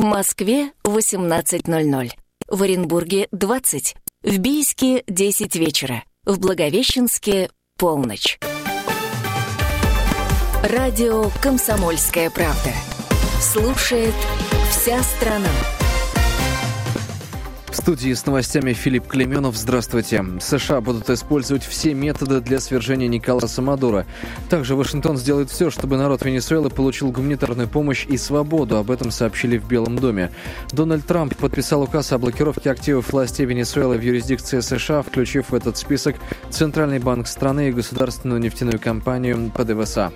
В Москве 18.00. В Оренбурге 20. В Бийске 10 вечера. В Благовещенске полночь. Радио «Комсомольская правда». Слушает вся страна. Студии с новостями Филипп Клеменов. Здравствуйте. США будут использовать все методы для свержения Николаса Мадуро. Также Вашингтон сделает все, чтобы народ Венесуэлы получил гуманитарную помощь и свободу. Об этом сообщили в Белом доме. Дональд Трамп подписал указ о блокировке активов властей Венесуэлы в юрисдикции США, включив в этот список Центральный банк страны и государственную нефтяную компанию ПДВСА.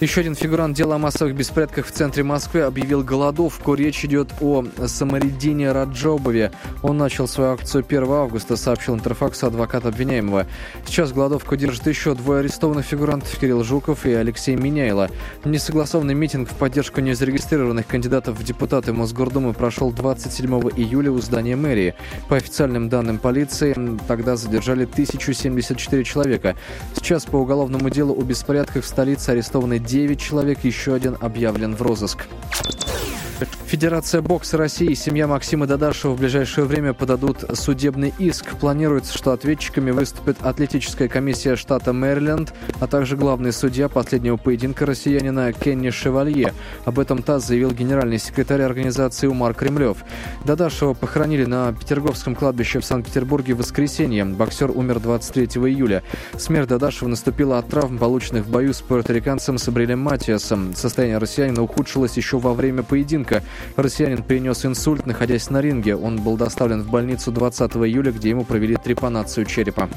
Еще один фигурант дела о массовых беспорядках в центре Москвы объявил голодовку. Речь идет о Самаридине Раджобове. Он начал свою акцию 1 августа, сообщил Интерфаксу адвокат обвиняемого. Сейчас голодовку держат еще двое арестованных фигурантов Кирилл Жуков и Алексей Меняйло. Несогласованный митинг в поддержку незарегистрированных кандидатов в депутаты Мосгордумы прошел 27 июля у здания мэрии. По официальным данным полиции, тогда задержали 1074 человека. Сейчас по уголовному делу о беспорядках в столице арестованы 9 человек, еще один объявлен в розыск. Федерация бокса России и семья Максима Дадашева в ближайшее время подадут судебный иск. Планируется, что ответчиками выступит атлетическая комиссия штата Мэриленд, а также главный судья последнего поединка россиянина Кенни Шевалье. Об этом ТАСС заявил генеральный секретарь организации Умар Кремлев. Дадашева похоронили на Петерговском кладбище в Санкт-Петербурге в воскресенье. Боксер умер 23 июля. Смерть Дадашева наступила от травм, полученных в бою с пуэрториканцем Сабрилем Матиасом. Состояние россиянина ухудшилось еще во время поединка. Россиянин перенес инсульт, находясь на ринге. Он был доставлен в больницу 20 июля, где ему провели трепанацию черепа.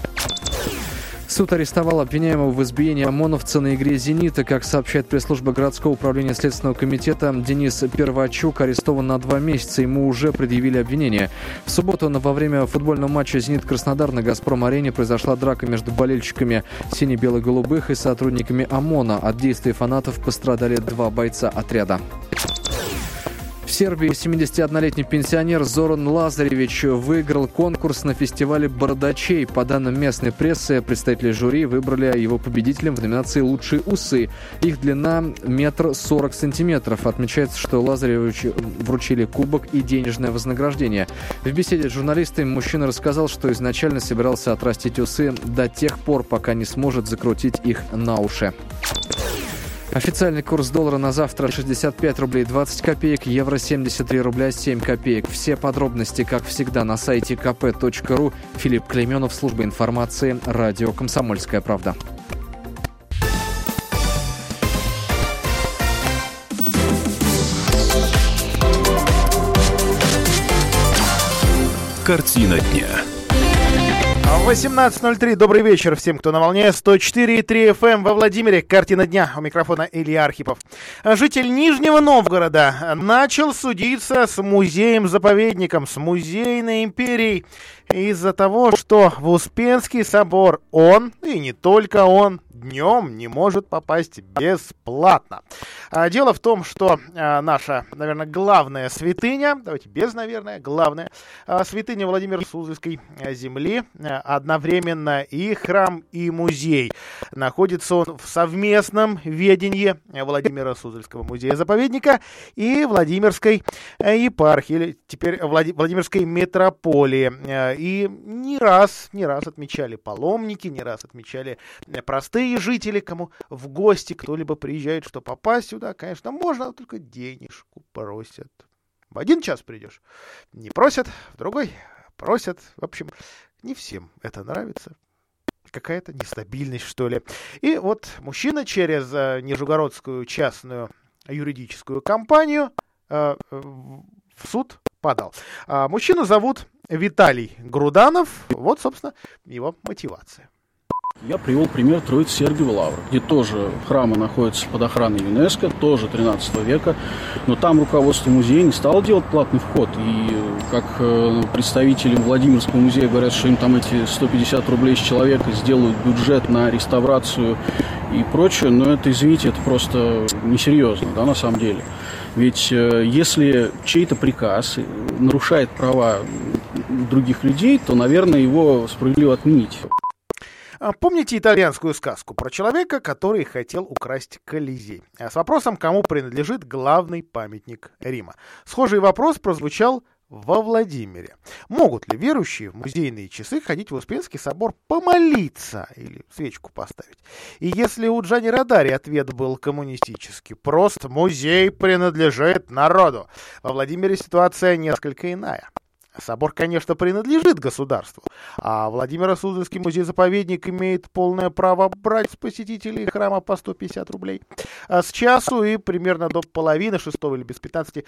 Суд арестовал обвиняемого в избиении ОМОНовца на игре «Зенита». Как сообщает пресс-служба городского управления Следственного комитета, Денис Первачук арестован на два месяца. Ему уже предъявили обвинение. В субботу во время футбольного матча «Зенит-Краснодар» на «Газпром-арене» произошла драка между болельщиками сине-бело-голубых и сотрудниками ОМОНа. От действий фанатов пострадали два бойца отряда. В Сербии 71-летний пенсионер Зоран Лазаревич выиграл конкурс на фестивале «Бородачей». По данным местной прессы, представители жюри выбрали его победителем в номинации «Лучшие усы». Их длина метр сорок сантиметров. Отмечается, что Лазаревичу вручили кубок и денежное вознаграждение. В беседе с журналистами мужчина рассказал, что изначально собирался отрастить усы до тех пор, пока не сможет закрутить их на уши. Официальный курс доллара на завтра 65 рублей 20 копеек, евро 73 рубля 7 копеек. Все подробности, как всегда, на сайте kp.ru. Филипп Клеменов, служба информации, радио «Комсомольская правда». Картина дня. 18.03. Добрый вечер всем, кто на волне. 104.3 FM эм во Владимире. Картина дня. У микрофона Илья Архипов. Житель Нижнего Новгорода начал судиться с музеем-заповедником, с музейной империей из-за того, что в Успенский собор он, и не только он, днем не может попасть бесплатно. А, дело в том, что а, наша, наверное, главная святыня, давайте без, наверное, главная а, святыня Владимира Суздальской земли, одновременно и храм, и музей. Находится он в совместном ведении Владимира Суздальского музея-заповедника и Владимирской епархии, или теперь Владимирской метрополии. И не раз, не раз отмечали паломники, не раз отмечали простые простые жители, кому в гости кто-либо приезжает, что попасть сюда, конечно, можно, только денежку просят. В один час придешь, не просят, в другой просят. В общем, не всем это нравится. Какая-то нестабильность, что ли. И вот мужчина через э, Нижегородскую частную юридическую компанию э, в суд подал. А мужчину зовут Виталий Груданов. Вот, собственно, его мотивация. Я привел пример Троицы Сергиева Лавры, где тоже храмы находятся под охраной ЮНЕСКО, тоже 13 века, но там руководство музея не стало делать платный вход. И как э, представители Владимирского музея говорят, что им там эти 150 рублей с человека сделают бюджет на реставрацию и прочее, но это, извините, это просто несерьезно, да, на самом деле. Ведь э, если чей-то приказ нарушает права других людей, то, наверное, его справедливо отменить. А, помните итальянскую сказку про человека, который хотел украсть Колизей? А с вопросом, кому принадлежит главный памятник Рима. Схожий вопрос прозвучал во Владимире. Могут ли верующие в музейные часы ходить в Успенский собор помолиться или свечку поставить? И если у Джани Радари ответ был коммунистический, просто музей принадлежит народу, во Владимире ситуация несколько иная. Собор, конечно, принадлежит государству, а Владимир Суздальский музей-заповедник имеет полное право брать с посетителей храма по 150 рублей а с часу и примерно до половины шестого или без 15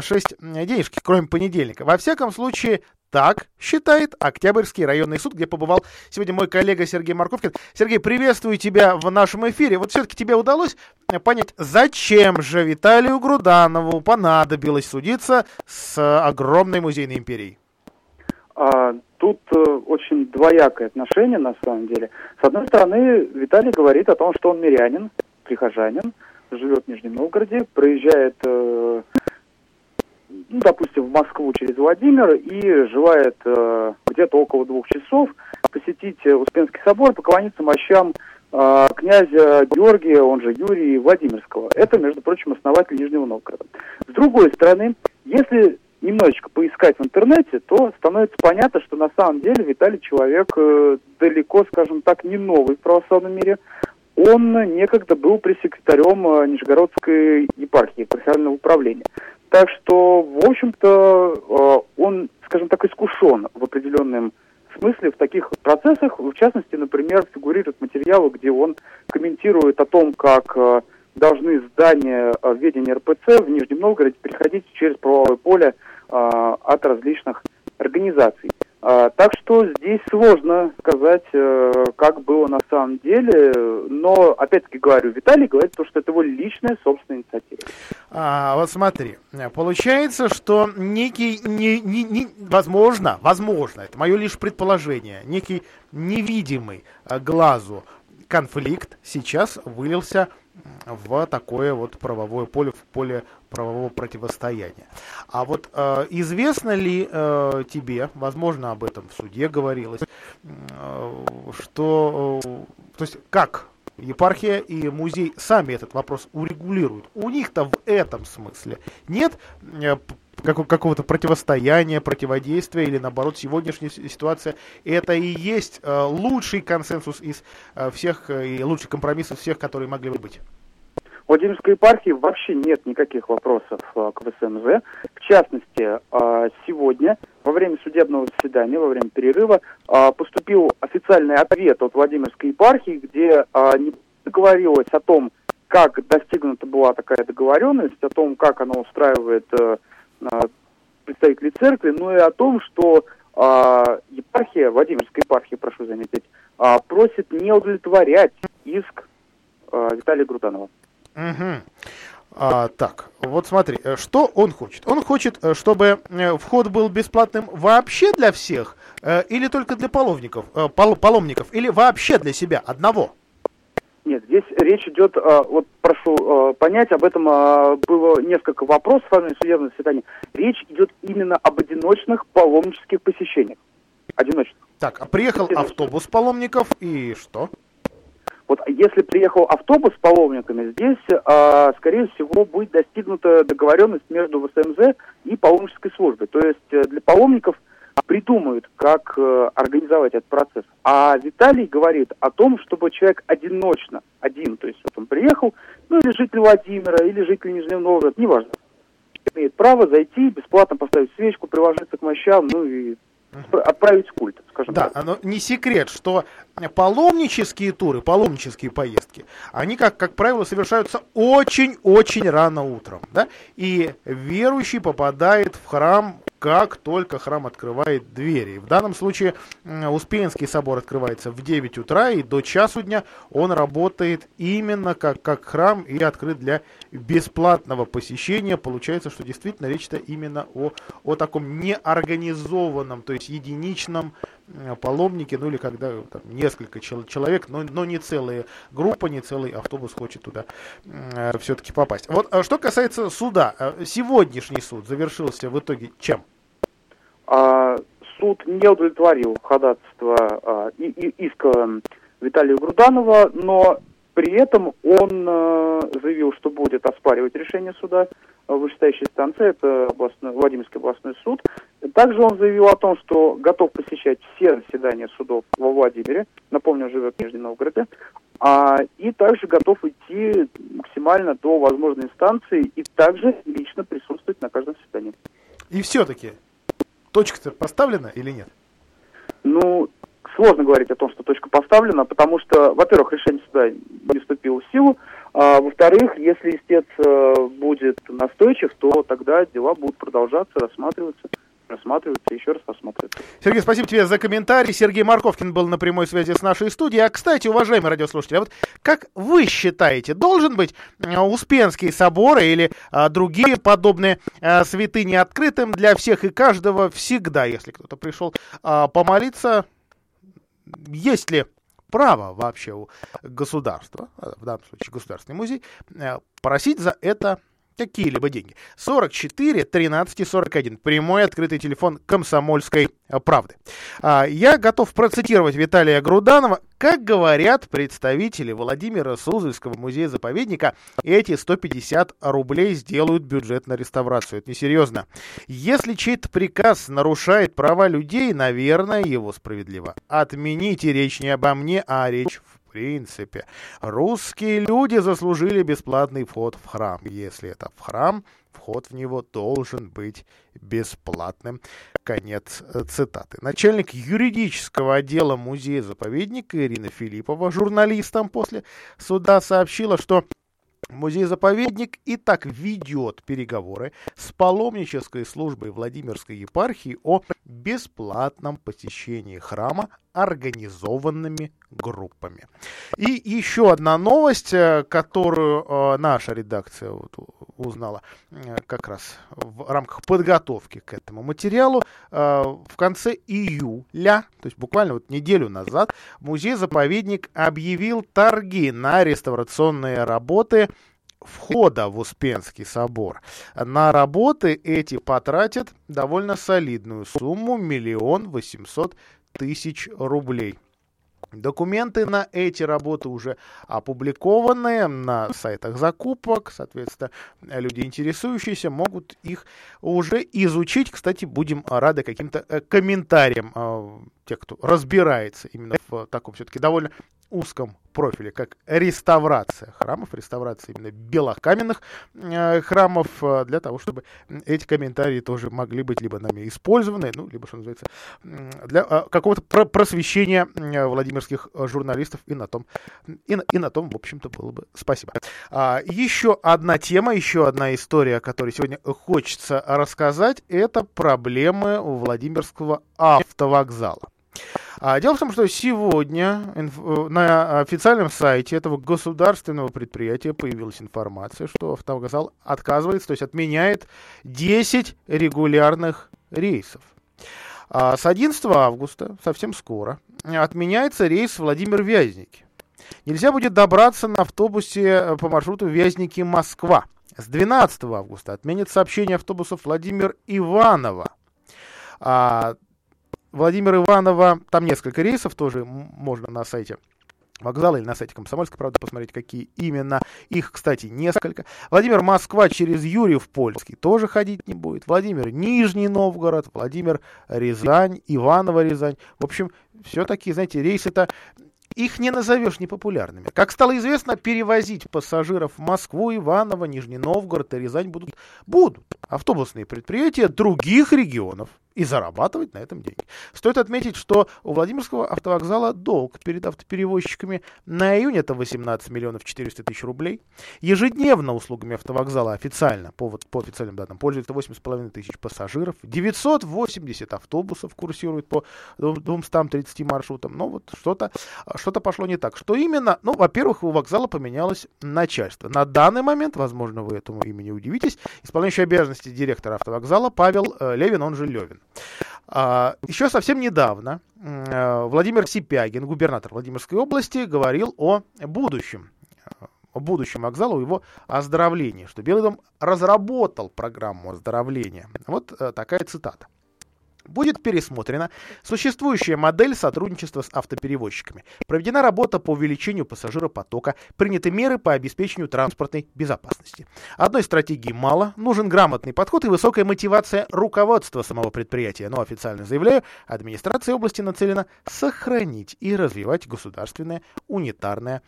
6 а, денежки, кроме понедельника. Во всяком случае, так считает Октябрьский районный суд, где побывал сегодня мой коллега Сергей Марковкин. Сергей, приветствую тебя в нашем эфире. Вот все-таки тебе удалось понять, зачем же Виталию Груданову понадобилось судиться с огромной музейной империей? А, тут э, очень двоякое отношение на самом деле. С одной стороны, Виталий говорит о том, что он мирянин, прихожанин, живет в Нижнем Новгороде, проезжает э, ну, допустим, в Москву через Владимир и желает э, где-то около двух часов посетить э, Успенский собор, поклониться мощам э, князя Георгия, он же Юрия Владимирского. Это, между прочим, основатель Нижнего Новгорода. С другой стороны, если немножечко поискать в интернете, то становится понятно, что на самом деле Виталий человек э, далеко, скажем так, не новый в православном мире. Он некогда был пресс-секретарем э, Нижегородской епархии, профессионального управления. Так что, в общем-то, э, он, скажем так, искушен в определенном смысле в таких процессах. В частности, например, фигурируют материалы, где он комментирует о том, как э, должны здания э, ведения РПЦ в Нижнем Новгороде переходить через правовое поле от различных организаций. Так что здесь сложно сказать, как было на самом деле, но, опять-таки говорю, Виталий говорит, то, что это его личная собственная инициатива. А, вот смотри, получается, что некий, не, не, не, возможно, возможно, это мое лишь предположение, некий невидимый э, глазу конфликт сейчас вылился в такое вот правовое поле, в поле правового противостояния. А вот э, известно ли э, тебе, возможно, об этом в суде говорилось, э, что, э, то есть как епархия и музей сами этот вопрос урегулируют? У них-то в этом смысле нет э, какого-то противостояния, противодействия, или наоборот, сегодняшняя ситуация, это и есть э, лучший консенсус из э, всех, и лучший компромисс из всех, которые могли бы быть. У Владимирской епархии вообще нет никаких вопросов к ВСМЗ. В частности, сегодня, во время судебного заседания, во время перерыва, поступил официальный ответ от Владимирской епархии, где не договорилось о том, как достигнута была такая договоренность, о том, как она устраивает представителей церкви, но и о том, что э, епархия, Владимирская епархия, прошу заметить, э, просит не удовлетворять иск э, Виталия Груданова. Угу. А, так, вот смотри, э, что он хочет? Он хочет, э, чтобы э, вход был бесплатным вообще для всех, или только для паломников, паломников, или вообще для себя одного? Нет, здесь речь идет, вот прошу понять, об этом было несколько вопросов во время судебного заседания. Речь идет именно об одиночных паломнических посещениях. Одиночных. Так, а приехал автобус паломников и что? Вот если приехал автобус с паломниками, здесь, скорее всего, будет достигнута договоренность между ВСМЗ и паломнической службой. То есть э, для паломников – придумают, как э, организовать этот процесс. А Виталий говорит о том, чтобы человек одиночно, один, то есть вот он приехал, ну или житель Владимира, или житель Нижнего Новгорода, неважно, имеет право зайти, бесплатно поставить свечку, приложиться к мощам, ну и отправить культ, скажем да, так. Да, но не секрет, что паломнические туры, паломнические поездки, они, как, как правило, совершаются очень-очень рано утром, да, и верующий попадает в храм как только храм открывает двери. В данном случае Успенский собор открывается в 9 утра, и до часу дня он работает именно как, как храм и открыт для бесплатного посещения. Получается, что действительно речь-то именно о, о таком неорганизованном, то есть единичном паломнике, ну или когда там, несколько человек, но, но не целая группа, не целый автобус хочет туда э, все-таки попасть. Вот а что касается суда, э, сегодняшний суд завершился в итоге чем? А, суд не удовлетворил ходатайство а, и, и иска Виталию Груданова, но при этом он э, заявил, что будет оспаривать решение суда вышестоящей станции, это областной, Владимирский областной суд. Также он заявил о том, что готов посещать все заседания судов во Владимире, напомню, живет в Нижнем Новгороде, а, и также готов идти максимально до возможной инстанции и также лично присутствовать на каждом заседании. И все-таки точка-то поставлена или нет? Ну, сложно говорить о том, что точка поставлена, потому что, во-первых, решение суда не вступило в силу, а во-вторых, если истец э, будет настойчив, то тогда дела будут продолжаться, рассматриваться рассматриваться, еще раз рассматриваться. Сергей, спасибо тебе за комментарий. Сергей Марковкин был на прямой связи с нашей студией. А, кстати, уважаемые радиослушатели, а вот как вы считаете, должен быть э, Успенский собор или а, другие подобные а, святыни открытым для всех и каждого всегда, если кто-то пришел а, помолиться? Есть ли право вообще у государства, в данном случае Государственный музей, просить за это какие-либо деньги. 44 13 и 41. Прямой открытый телефон комсомольской правды. А, я готов процитировать Виталия Груданова. Как говорят представители Владимира Суздальского музея-заповедника, эти 150 рублей сделают бюджет на реставрацию. Это несерьезно. Если чей-то приказ нарушает права людей, наверное, его справедливо. Отмените речь не обо мне, а речь принципе. Русские люди заслужили бесплатный вход в храм. Если это в храм, вход в него должен быть бесплатным. Конец э, цитаты. Начальник юридического отдела музея-заповедника Ирина Филиппова журналистам после суда сообщила, что Музей-заповедник и так ведет переговоры с паломнической службой Владимирской епархии о бесплатном посещении храма организованными группами. И еще одна новость, э, которую э, наша редакция узнала э, как раз в рамках подготовки к этому материалу. В конце июля, то есть буквально вот неделю назад, музей-заповедник объявил торги на реставрационные работы входа в Успенский собор. На работы эти потратят довольно солидную сумму, миллион восемьсот тысяч рублей. Документы на эти работы уже опубликованы на сайтах закупок, соответственно, люди, интересующиеся, могут их уже изучить. Кстати, будем рады каким-то э, комментариям э, тех, кто разбирается именно в таком все-таки довольно узком профиле, как реставрация храмов, реставрация именно белокаменных э, храмов, э, для того, чтобы эти комментарии тоже могли быть либо нами использованы, ну, либо, что называется, для э, какого-то про просвещения э, владимирских журналистов, и на том, и на, и на том, в общем-то, было бы спасибо. А, еще одна тема, еще одна история, о которой сегодня хочется рассказать, это проблемы Владимирского автовокзала. А дело в том, что сегодня э, на официальном сайте этого государственного предприятия появилась информация, что автовокзал отказывается, то есть отменяет 10 регулярных рейсов. А с 11 августа, совсем скоро, отменяется рейс Владимир-Вязники. Нельзя будет добраться на автобусе э, по маршруту Вязники-Москва. С 12 августа отменят сообщение автобусов Владимир-Иваново. А Владимир Иванова, там несколько рейсов тоже можно на сайте вокзала или на сайте Комсомольской правды посмотреть, какие именно. Их, кстати, несколько. Владимир Москва через Юрьев Польский тоже ходить не будет. Владимир Нижний Новгород, Владимир Рязань, Иваново Рязань. В общем, все-таки, знаете, рейсы-то их не назовешь непопулярными. Как стало известно, перевозить пассажиров в Москву, Иваново, Нижний Новгород и Рязань будут, будут автобусные предприятия других регионов и зарабатывать на этом деньги. Стоит отметить, что у Владимирского автовокзала долг перед автоперевозчиками на июнь это 18 миллионов 400 тысяч рублей. Ежедневно услугами автовокзала официально, по, по официальным данным, пользуется 8,5 тысяч пассажиров. 980 автобусов курсируют по 230 маршрутам. Но вот что-то что пошло не так. Что именно? Ну, во-первых, у вокзала поменялось начальство. На данный момент, возможно, вы этому имени удивитесь, исполняющий обязанности директора автовокзала Павел э, Левин, он же Левин. А, еще совсем недавно Владимир Сипягин, губернатор Владимирской области, говорил о будущем о будущем вокзала, о его оздоровлении, что Белый дом разработал программу оздоровления. Вот э, такая цитата. Будет пересмотрена существующая модель сотрудничества с автоперевозчиками. Проведена работа по увеличению пассажиропотока, приняты меры по обеспечению транспортной безопасности. Одной стратегии мало, нужен грамотный подход и высокая мотивация руководства самого предприятия. Но официально заявляю, администрация области нацелена сохранить и развивать государственное унитарное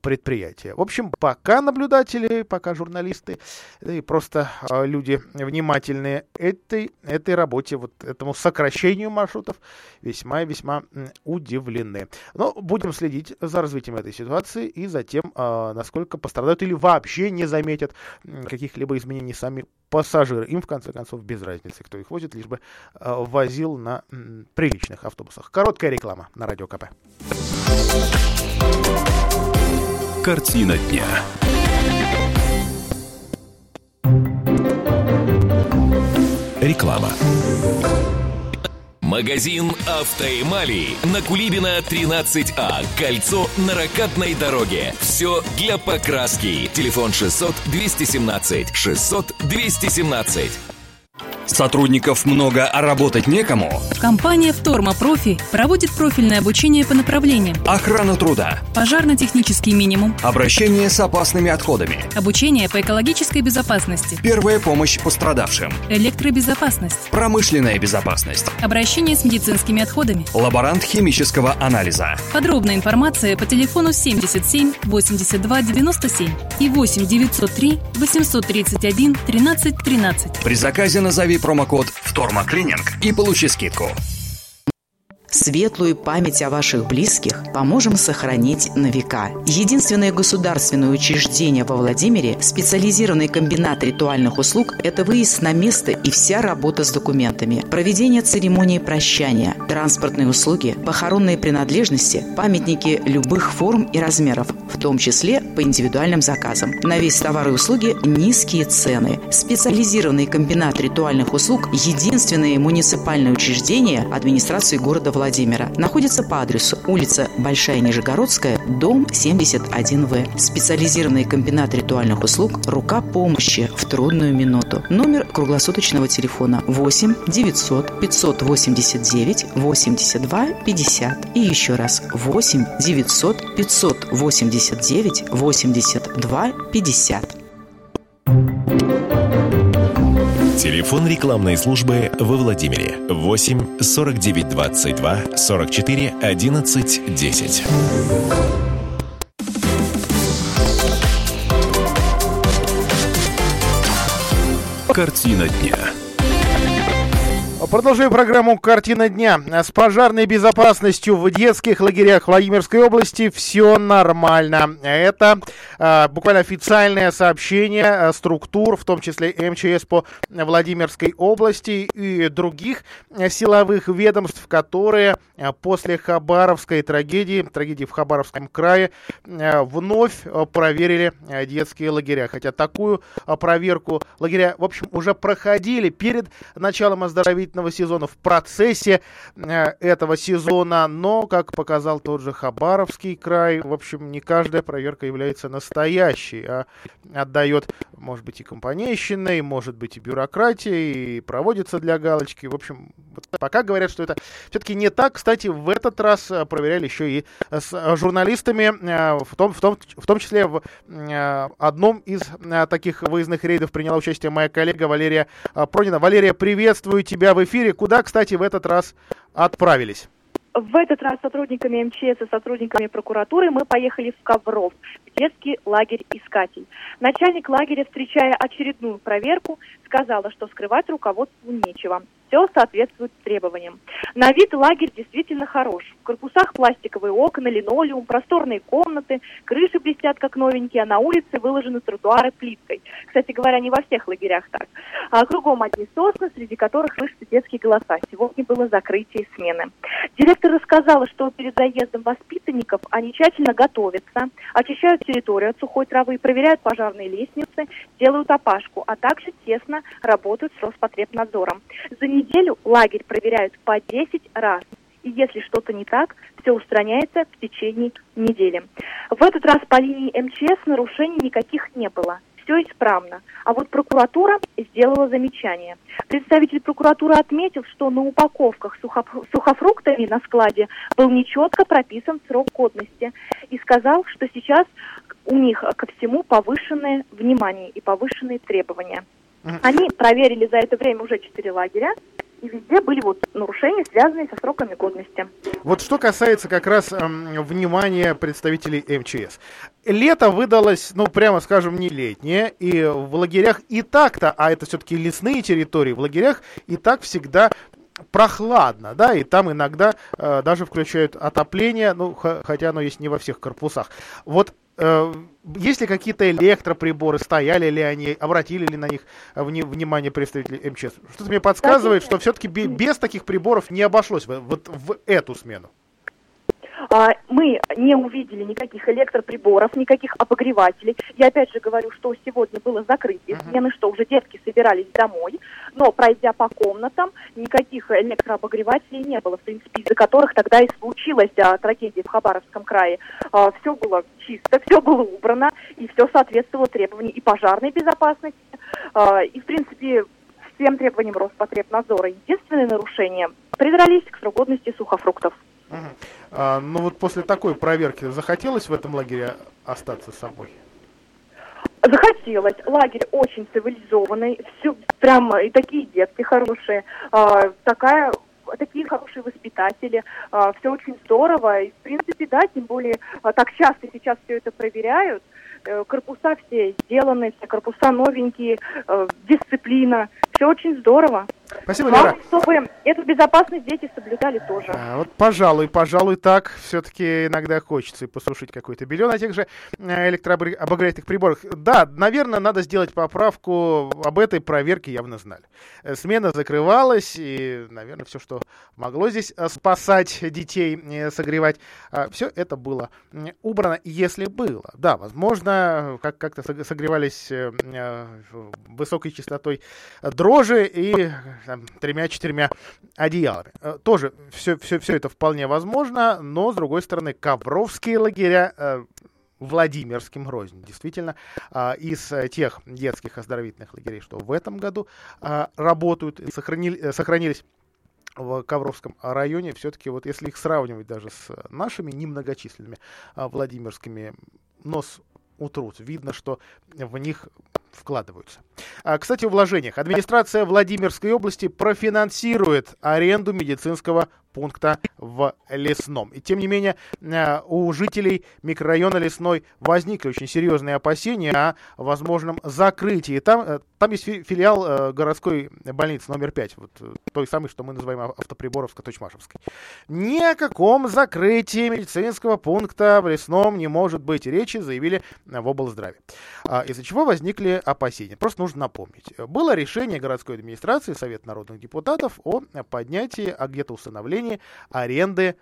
предприятие. В общем, пока наблюдатели, пока журналисты и просто а, люди внимательные этой, этой работе, вот этому сокращению маршрутов весьма и весьма удивлены. Но будем следить за развитием этой ситуации и за тем, а, насколько пострадают или вообще не заметят каких-либо изменений сами пассажиры. Им, в конце концов, без разницы, кто их возит, лишь бы а, возил на приличных автобусах. Короткая реклама на Радио КП. Картина дня. Реклама. Магазин «Автоэмали» на Кулибина 13А. Кольцо на ракатной дороге. Все для покраски. Телефон 600 217 600 217. Сотрудников много, а работать некому? Компания «Вторма Профи» проводит профильное обучение по направлениям Охрана труда, пожарно-технический минимум, обращение с опасными отходами, обучение по экологической безопасности, первая помощь пострадавшим, электробезопасность, промышленная безопасность, обращение с медицинскими отходами. лаборант химического анализа. Подробная информация по телефону 77 82 97 и 8 903 831 13 13. При заказе назови промокод «Вторма Клининг» и получи скидку. Светлую память о ваших близких поможем сохранить на века. Единственное государственное учреждение во Владимире, специализированный комбинат ритуальных услуг – это выезд на место и вся работа с документами, проведение церемонии прощания, транспортные услуги, похоронные принадлежности, памятники любых форм и размеров, в том числе по индивидуальным заказам. На весь товар и услуги низкие цены. Специализированный комбинат ритуальных услуг – единственное муниципальное учреждение администрации города Владимира. Находится по адресу улица Большая Нижегородская, дом 71В. Специализированный комбинат ритуальных услуг «Рука помощи» в трудную минуту. Номер круглосуточного телефона 8 900 589 82 50. И еще раз 8 900 589 82 50. Телефон рекламной службы во Владимире 8 49 22 44 11 10. Картина дня. Продолжаем программу «Картина дня». С пожарной безопасностью в детских лагерях Владимирской области все нормально. Это э, буквально официальное сообщение э, структур, в том числе МЧС по Владимирской области и других э, силовых ведомств, которые после Хабаровской трагедии, трагедии в Хабаровском крае, вновь проверили детские лагеря. Хотя такую проверку лагеря, в общем, уже проходили перед началом оздоровительного сезона, в процессе э, этого сезона, но, как показал тот же Хабаровский край, в общем, не каждая проверка является настоящей, а отдает, может быть, и компанейщиной, может быть, и бюрократией, и проводится для галочки. В общем, пока говорят, что это все-таки не так. Кстати, в этот раз э, проверяли еще и с э, журналистами, в том, в том, в том числе в одном из таких выездных рейдов приняла участие моя коллега Валерия Пронина. Валерия, приветствую тебя в эфире. Куда, кстати, в этот раз отправились? В этот раз сотрудниками МЧС и сотрудниками прокуратуры мы поехали в Ковров, в детский лагерь «Искатель». Начальник лагеря, встречая очередную проверку, сказала, что скрывать руководству нечего. Все соответствует требованиям. На вид лагерь действительно хорош. В корпусах пластиковые окна, линолеум, просторные комнаты, крыши блестят как новенькие, а на улице выложены тротуары плиткой. Кстати говоря, не во всех лагерях так. А кругом одни сосны, среди которых слышатся детские голоса. Сегодня было закрытие смены. Директор рассказала, что перед заездом воспитанников они тщательно готовятся, очищают территорию от сухой травы, проверяют пожарные лестницы, делают опашку, а также тесно работают с Роспотребнадзором. За неделю лагерь проверяют по 10 раз. И если что-то не так, все устраняется в течение недели. В этот раз по линии МЧС нарушений никаких не было. Все исправно. А вот прокуратура сделала замечание. Представитель прокуратуры отметил, что на упаковках сухофруктами на складе был нечетко прописан срок годности и сказал, что сейчас у них ко всему повышенное внимание и повышенные требования. Они проверили за это время уже четыре лагеря, и везде были вот нарушения, связанные со сроками годности. Вот что касается как раз эм, внимания представителей МЧС. Лето выдалось, ну, прямо скажем, не летнее, и в лагерях и так-то, а это все-таки лесные территории, в лагерях и так всегда прохладно, да, и там иногда э, даже включают отопление, ну, хотя оно есть не во всех корпусах. Вот э, есть ли какие-то электроприборы, стояли ли они, обратили ли на них э, внимание представители МЧС? Что-то мне подсказывает, что все-таки без таких приборов не обошлось вот в эту смену. А, мы не увидели никаких электроприборов, никаких обогревателей. Я опять же говорю, что сегодня было закрытие смены, что уже детки собирались домой, но пройдя по комнатам, никаких электрообогревателей не было, в принципе, из-за которых тогда и случилась а, трагедия в Хабаровском крае. А, все было чисто, все было убрано, и все соответствовало требованиям и пожарной безопасности, и, в принципе, всем требованиям Роспотребнадзора. Единственное нарушение – придрались к срок годности сухофруктов. Угу. А, ну вот после такой проверки захотелось в этом лагере остаться собой? Захотелось. Лагерь очень цивилизованный, все прям и такие детки хорошие, а, такая такие хорошие воспитатели, а, все очень здорово. И, в принципе, да, тем более а, так часто сейчас все это проверяют. Э, корпуса все сделаны, все корпуса новенькие, э, дисциплина, все очень здорово. Спасибо, Лера. чтобы эту безопасность дети соблюдали тоже. А, вот, пожалуй, пожалуй, так. Все-таки иногда хочется и посушить какой-то белье на тех же э, электрообогревательных приборах. Да, наверное, надо сделать поправку. Об этой проверке явно знали. Э, смена закрывалась, и, наверное, все, что могло здесь э, спасать детей, согревать, все это было убрано, если было. Да, возможно, как- как-то согревались высокой частотой дрожжи и тремя-четырьмя одеялами. Э, тоже все, все, все это вполне возможно, но, с другой стороны, ковровские лагеря э, Владимирским рознь. Действительно, э, из тех детских оздоровительных лагерей, что в этом году работают и сохранили, сохранились в Ковровском районе, все-таки вот если их сравнивать даже с нашими немногочисленными Владимирскими, нос утрут. Видно, что в них вкладываются. А, кстати, о вложениях. Администрация Владимирской области профинансирует аренду медицинского пункта в Лесном. И тем не менее, э, у жителей микрорайона Лесной возникли очень серьезные опасения о возможном закрытии. Там, э, там есть филиал э, городской больницы номер 5, вот той самой, что мы называем автоприборовско-точмашевской. Ни о каком закрытии медицинского пункта в Лесном не может быть речи, заявили в облздраве. А, из-за чего возникли опасения. Просто нужно напомнить. Было решение городской администрации, Совет народных депутатов о поднятии, а где-то установлении управлении аренды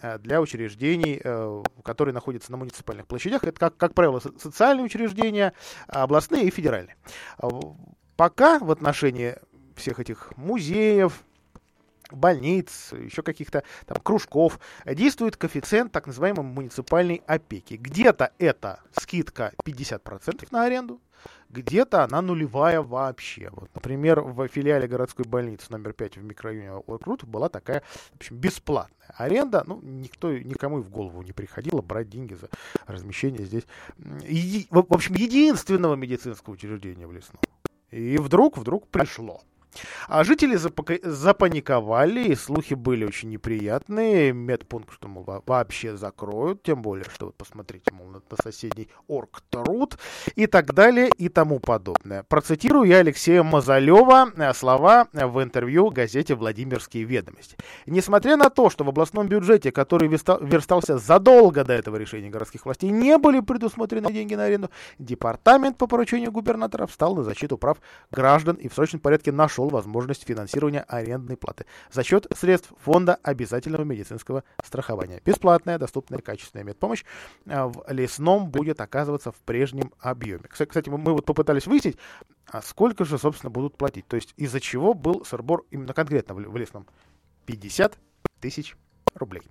э, для учреждений, э, которые находятся на муниципальных площадях. Это, как, как правило, социальные учреждения, областные и федеральные. А пока в отношении всех этих музеев, больниц, еще каких-то там кружков, действует коэффициент так называемой муниципальной опеки. Где-то это скидка 50% на аренду, где-то она нулевая вообще. Вот, например, в филиале городской больницы номер 5 в микрорайоне Оркрут была такая, в общем, бесплатная аренда. Ну, никто, никому и в голову не приходило брать деньги за размещение здесь. И, в общем, единственного медицинского учреждения в Лесном. И вдруг, вдруг пришло. А жители запаниковали, и слухи были очень неприятные. Медпункт, что, мол, вообще закроют, тем более, что вот посмотрите, мол, на, на соседний Оргтруд и так далее и тому подобное. Процитирую я Алексея Мазалева э, слова в интервью газете «Владимирские ведомости». Несмотря на то, что в областном бюджете, который верстался задолго до этого решения городских властей, не были предусмотрены деньги на аренду, департамент по поручению губернатора встал на защиту прав граждан и в срочном порядке нашел нашел возможность финансирования арендной платы за счет средств фонда обязательного медицинского страхования. Бесплатная, доступная, качественная медпомощь а, в лесном будет оказываться в прежнем объеме. Кстати, мы вот попытались выяснить, а сколько же, собственно, будут платить. То есть из-за чего был сырбор именно конкретно в лесном? 50 тысяч рублей.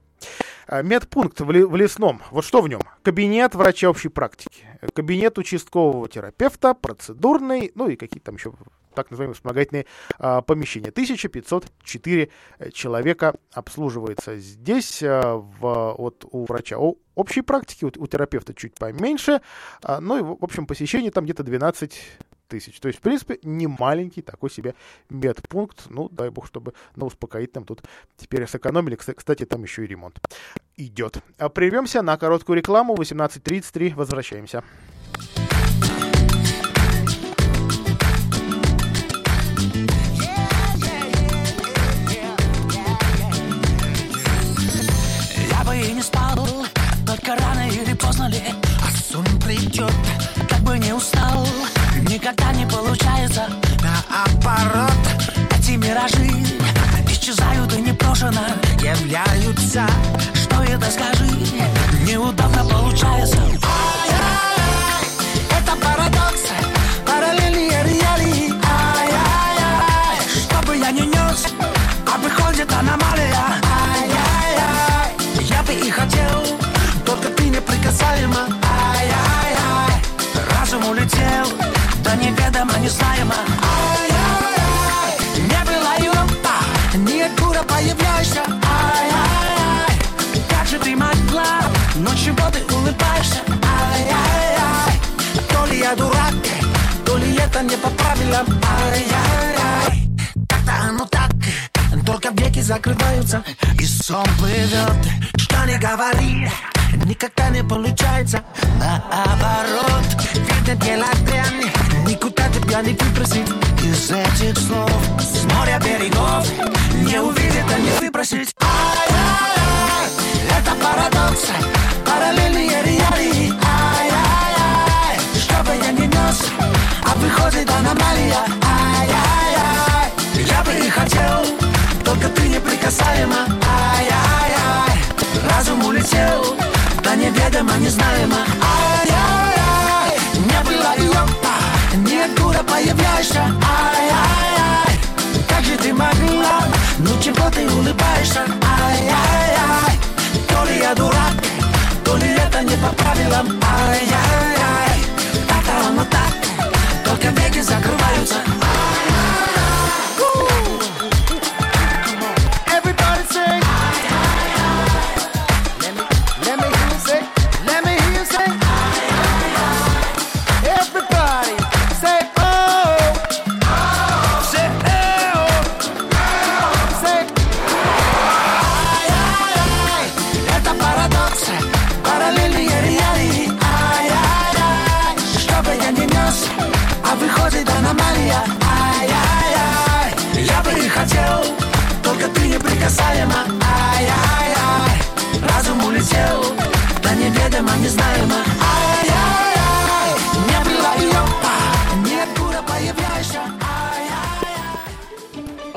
А, медпункт в, лесном. Вот что в нем? Кабинет врача общей практики, кабинет участкового терапевта, процедурный, ну и какие-то там еще так называемые вспомогательные а, помещения. 1504 э, человека обслуживается здесь, а, в, вот у врача о, общей практики, у, у терапевта чуть поменьше, а, ну и, в общем, посещение там где-то 12 тысяч. То есть, в принципе, не маленький такой себе медпункт. Ну, дай бог, чтобы на успокоительном тут теперь сэкономили. Кстати, там еще и ремонт идет. А прервемся на короткую рекламу. 18.33. Возвращаемся. Непрошено являются. Что это скажи, неудобно получается. Ай-яй-яй, это парадокс, параллельные реалии. Ай-яй-яй, что бы я ни нес, а выходит аномалия. Ай-яй-яй, я бы и хотел, только ты неприкасаема. Ай-яй-яй, разум улетел да неведомо, незнаемо. Ай-яй-яй, чего ты улыбаешься. Ай-яй-яй, то ли я дурак, то ли это не по правилам. Ай-яй-яй, как-то оно так, только веки закрываются И сон плывет, что не говори Никогда не получается. Наоборот Видно дело дрянь. Никуда тебя не выбросить из этих слов. С моря берегов Не увидит, а не выбросить Ай-яй-яй, это парадокс Параллельные реалии Ай-яй-яй, бы я ни нес А выходит аномалия. Ай-яй-яй, я бы и хотел Только ты неприкасаема. Ай-яй-яй, разум улетел Да неведомо, незнаемо. Ай-яй-яй, не было ее Ниоткуда появляешься. Ай-яй-яй Как же ты могла? Ну чего ты улыбаешься? Ай-яй-яй То ли я дурак То ли это не по правилам Ай-яй-яй Так оно так Только веки закрываются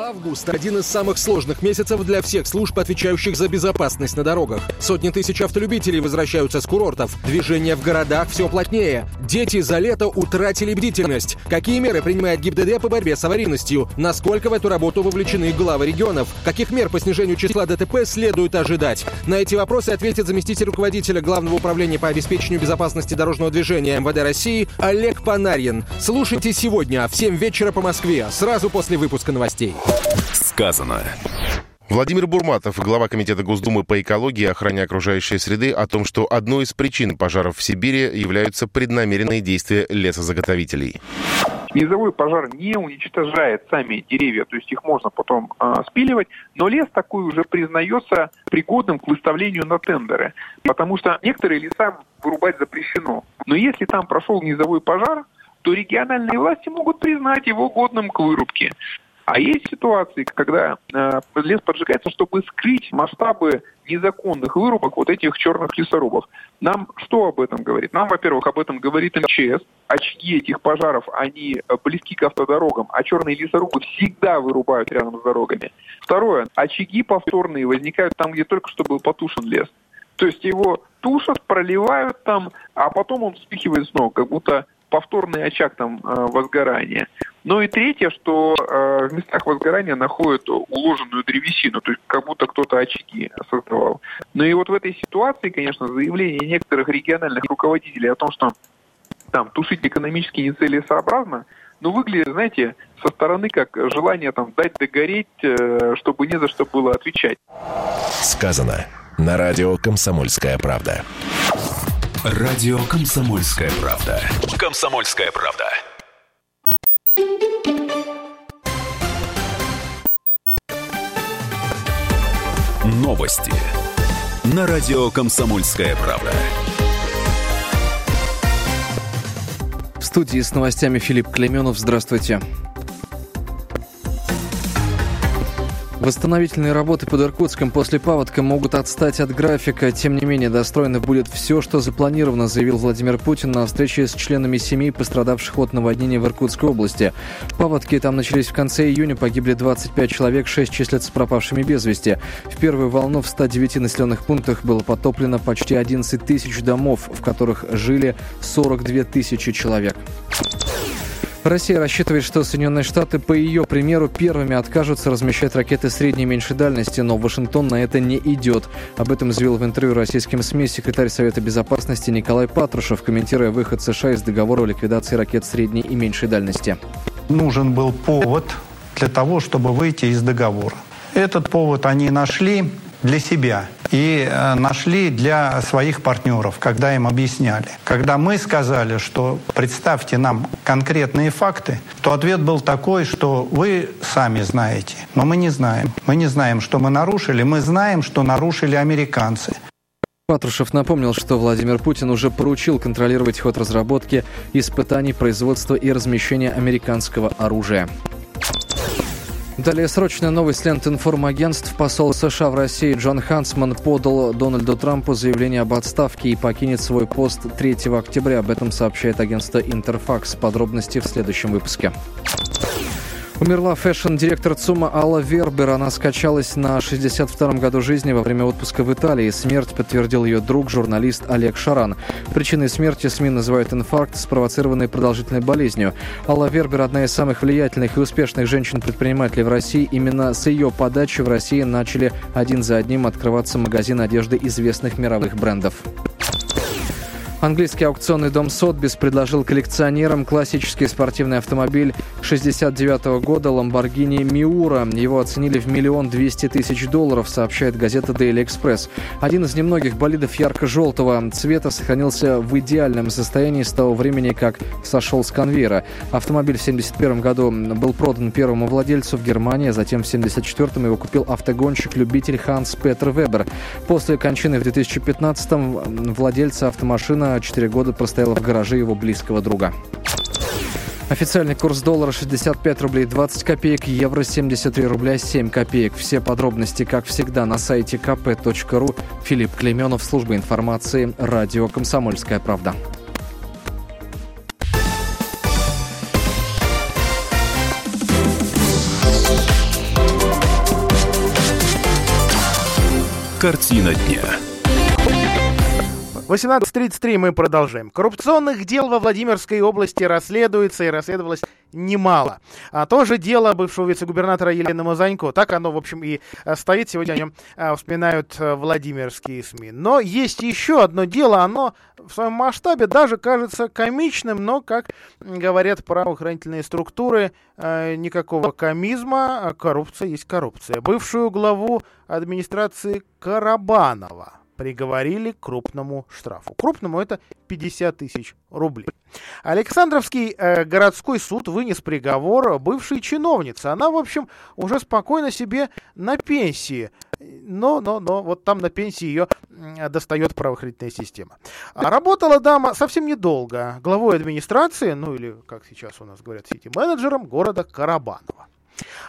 Август – один из самых сложных месяцев для всех служб, отвечающих за безопасность на дорогах. Сотни тысяч автолюбителей возвращаются с курортов. Движение в городах все плотнее. Дети за лето утратили бдительность. Какие меры принимает ГИБДД по борьбе с аварийностью? Насколько в эту работу вовлечены главы регионов? Каких мер по снижению числа ДТП следует ожидать? На эти вопросы ответит заместитель руководителя Главного управления по обеспечению безопасности дорожного движения МВД России Олег Панарьин. Слушайте сегодня в 7 вечера по Москве, сразу после выпуска новостей. Сказано. Владимир Бурматов, глава Комитета Госдумы по экологии и охране окружающей среды, о том, что одной из причин пожаров в Сибири являются преднамеренные действия лесозаготовителей. Низовой пожар не уничтожает сами деревья, то есть их можно потом э, спиливать, но лес такой уже признается пригодным к выставлению на тендеры, потому что некоторые леса вырубать запрещено. Но если там прошел низовой пожар, то региональные власти могут признать его годным к вырубке. А есть ситуации, когда э, лес поджигается, чтобы скрыть масштабы незаконных вырубок вот этих черных лесорубов. Нам что об этом говорит? Нам, во-первых, об этом говорит МЧС. Очаги этих пожаров, они близки к автодорогам, а черные лесорубы всегда вырубают рядом с дорогами. Второе. Очаги повторные возникают там, где только что был потушен лес. То есть его тушат, проливают там, а потом он вспихивает снова, как будто повторный очаг там э, возгорания. Ну и третье, что э, в местах возгорания находят уложенную древесину, то есть как будто кто-то очаги создавал. Ну и вот в этой ситуации, конечно, заявление некоторых региональных руководителей о том, что там тушить экономически нецелесообразно, ну, выглядит, знаете, со стороны как желание там дать догореть, э, чтобы не за что было отвечать. Сказано на радио «Комсомольская правда». Радио «Комсомольская правда». «Комсомольская правда». Новости на радио «Комсомольская правда». В студии с новостями Филипп Клеменов. Здравствуйте. Восстановительные работы под Иркутском после паводка могут отстать от графика. Тем не менее, достроено будет все, что запланировано, заявил Владимир Путин на встрече с членами семей, пострадавших от наводнения в Иркутской области. Паводки там начались в конце июня, погибли 25 человек, 6 числятся пропавшими без вести. В первую волну в 109 населенных пунктах было потоплено почти 11 тысяч домов, в которых жили 42 тысячи человек. Россия рассчитывает, что Соединенные Штаты, по ее примеру, первыми откажутся размещать ракеты средней и меньшей дальности, но Вашингтон на это не идет. Об этом заявил в интервью российским СМИ секретарь Совета Безопасности Николай Патрушев, комментируя выход США из договора о ликвидации ракет средней и меньшей дальности. Нужен был повод для того, чтобы выйти из договора. Этот повод они нашли для себя и э, нашли для своих партнеров, когда им объясняли. Когда мы сказали, что представьте нам конкретные факты, то ответ был такой, что вы сами знаете, но мы не знаем. Мы не знаем, что мы нарушили, мы знаем, что нарушили американцы. Патрушев напомнил, что Владимир Путин уже поручил контролировать ход разработки, испытаний, производства и размещения американского оружия. Далее срочная новость ленты информагентств. Посол США в России Джон Хантсман подал Дональду Трампу заявление об отставке и покинет свой пост 3 октября. Об этом сообщает агентство Интерфакс. Подробности в следующем выпуске. Умерла фэшн-директор ЦУМа Алла Вербер. Она скончалась на 62-м году жизни во время отпуска в Италии. Смерть подтвердил ее друг, журналист Олег Шаран. Причиной смерти СМИ называют инфаркт, спровоцированный продолжительной болезнью. Алла Вербер – одна из самых влиятельных и успешных женщин-предпринимателей в России. Именно с ее подачи в России начали один за одним открываться магазины одежды известных мировых брендов. Английский аукционный дом Сотбис предложил коллекционерам классический спортивный автомобиль 69 года Lamborghini Miura. Его оценили в миллион двести тысяч долларов, сообщает газета Daily Express. Один из немногих болидов ярко-желтого цвета сохранился в идеальном состоянии с того времени, как сошел с конвейера. Автомобиль в 71 году был продан первому владельцу в Германии, а затем в 74-м его купил автогонщик-любитель Ханс Петер Вебер. После кончины в 2015-м владельца автомашина 4 года простояла в гараже его близкого друга. Официальный курс доллара 65 рублей 20 копеек, евро 73 рубля 7 копеек. Все подробности, как всегда, на сайте kp.ru. Филипп Клеменов, служба информации, радио «Комсомольская правда». Картина дня. 18.33 мы продолжаем. Коррупционных дел во Владимирской области расследуется и расследовалось немало. А тоже дело бывшего вице-губернатора Елены Мазанько. Так оно, в общем, и э, стоит. Сегодня о нем а, вспоминают а, владимирские СМИ. Но есть еще одно дело. Оно в своем масштабе даже кажется комичным, но, как говорят правоохранительные структуры, а, никакого комизма, а коррупция есть коррупция. Бывшую главу администрации Карабанова приговорили к крупному штрафу. Крупному это 50 тысяч рублей. Александровский э, городской суд вынес приговор бывшей чиновнице. Она, в общем, уже спокойно себе на пенсии. Но, но, но, вот там на пенсии ее достает правоохранительная система. А работала дама совсем недолго. Главой администрации, ну или, как сейчас у нас говорят, сити-менеджером города Карабанова.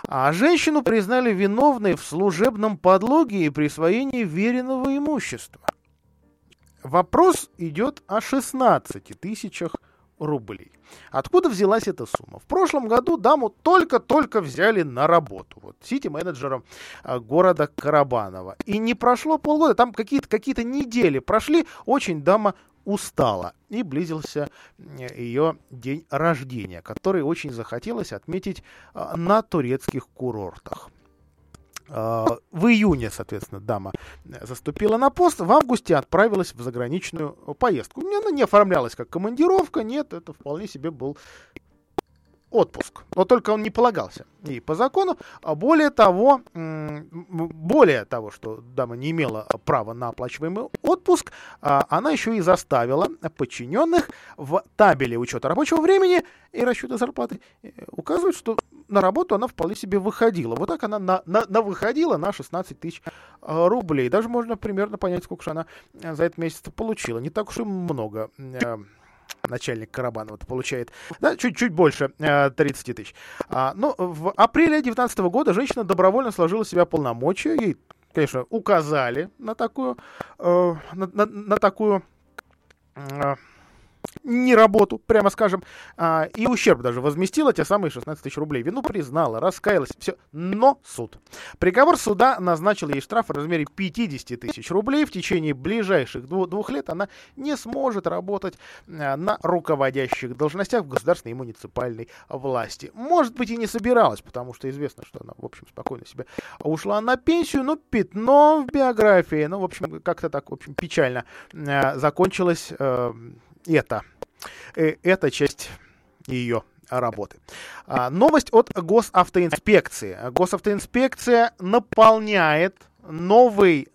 А женщину признали виновной в служебном подлоге и присвоении веренного имущества. Вопрос идет о 16 тысячах рублей. Откуда взялась эта сумма? В прошлом году даму только-только взяли на работу. Вот сити-менеджером а, города Карабанова. И не прошло полгода, там какие-то какие недели прошли, очень дама устала. И близился ее день рождения, который очень захотелось отметить а, на турецких курортах. А, в июне, соответственно, дама заступила на пост, в августе отправилась в заграничную поездку. Она не оформлялась как командировка, нет, это вполне себе был отпуск. Но только он не полагался и по закону. А более того, более того, что дама не имела права на оплачиваемый отпуск, а, она еще и заставила подчиненных в табеле учета рабочего времени и расчета зарплаты э, указывать, что на работу она вполне себе выходила. Вот так она на, на, на выходила на 16 тысяч а, рублей. Даже можно примерно понять, сколько же она за этот месяц получила. Не так уж и много э, начальник Карабанова получает, да, чуть-чуть больше э, 30 тысяч. А, ну, в апреле 2019 года женщина добровольно сложила себя полномочия, ей, конечно, указали на такую, э, на, на, на такую э, не работу, прямо скажем, а, и ущерб даже возместила те самые 16 тысяч рублей. Вину признала, раскаялась, все, но суд. Приговор суда назначил ей штраф в размере 50 тысяч рублей. В течение ближайших двух, двух лет она не сможет работать а, на руководящих должностях в государственной и муниципальной власти. Может быть и не собиралась, потому что известно, что она, в общем, спокойно себе ушла на пенсию, но пятно в биографии, ну, в общем, как-то так, в общем, печально а, закончилось э, это, э, эта часть ее работы. А, новость от госавтоинспекции. Госавтоинспекция наполняет новый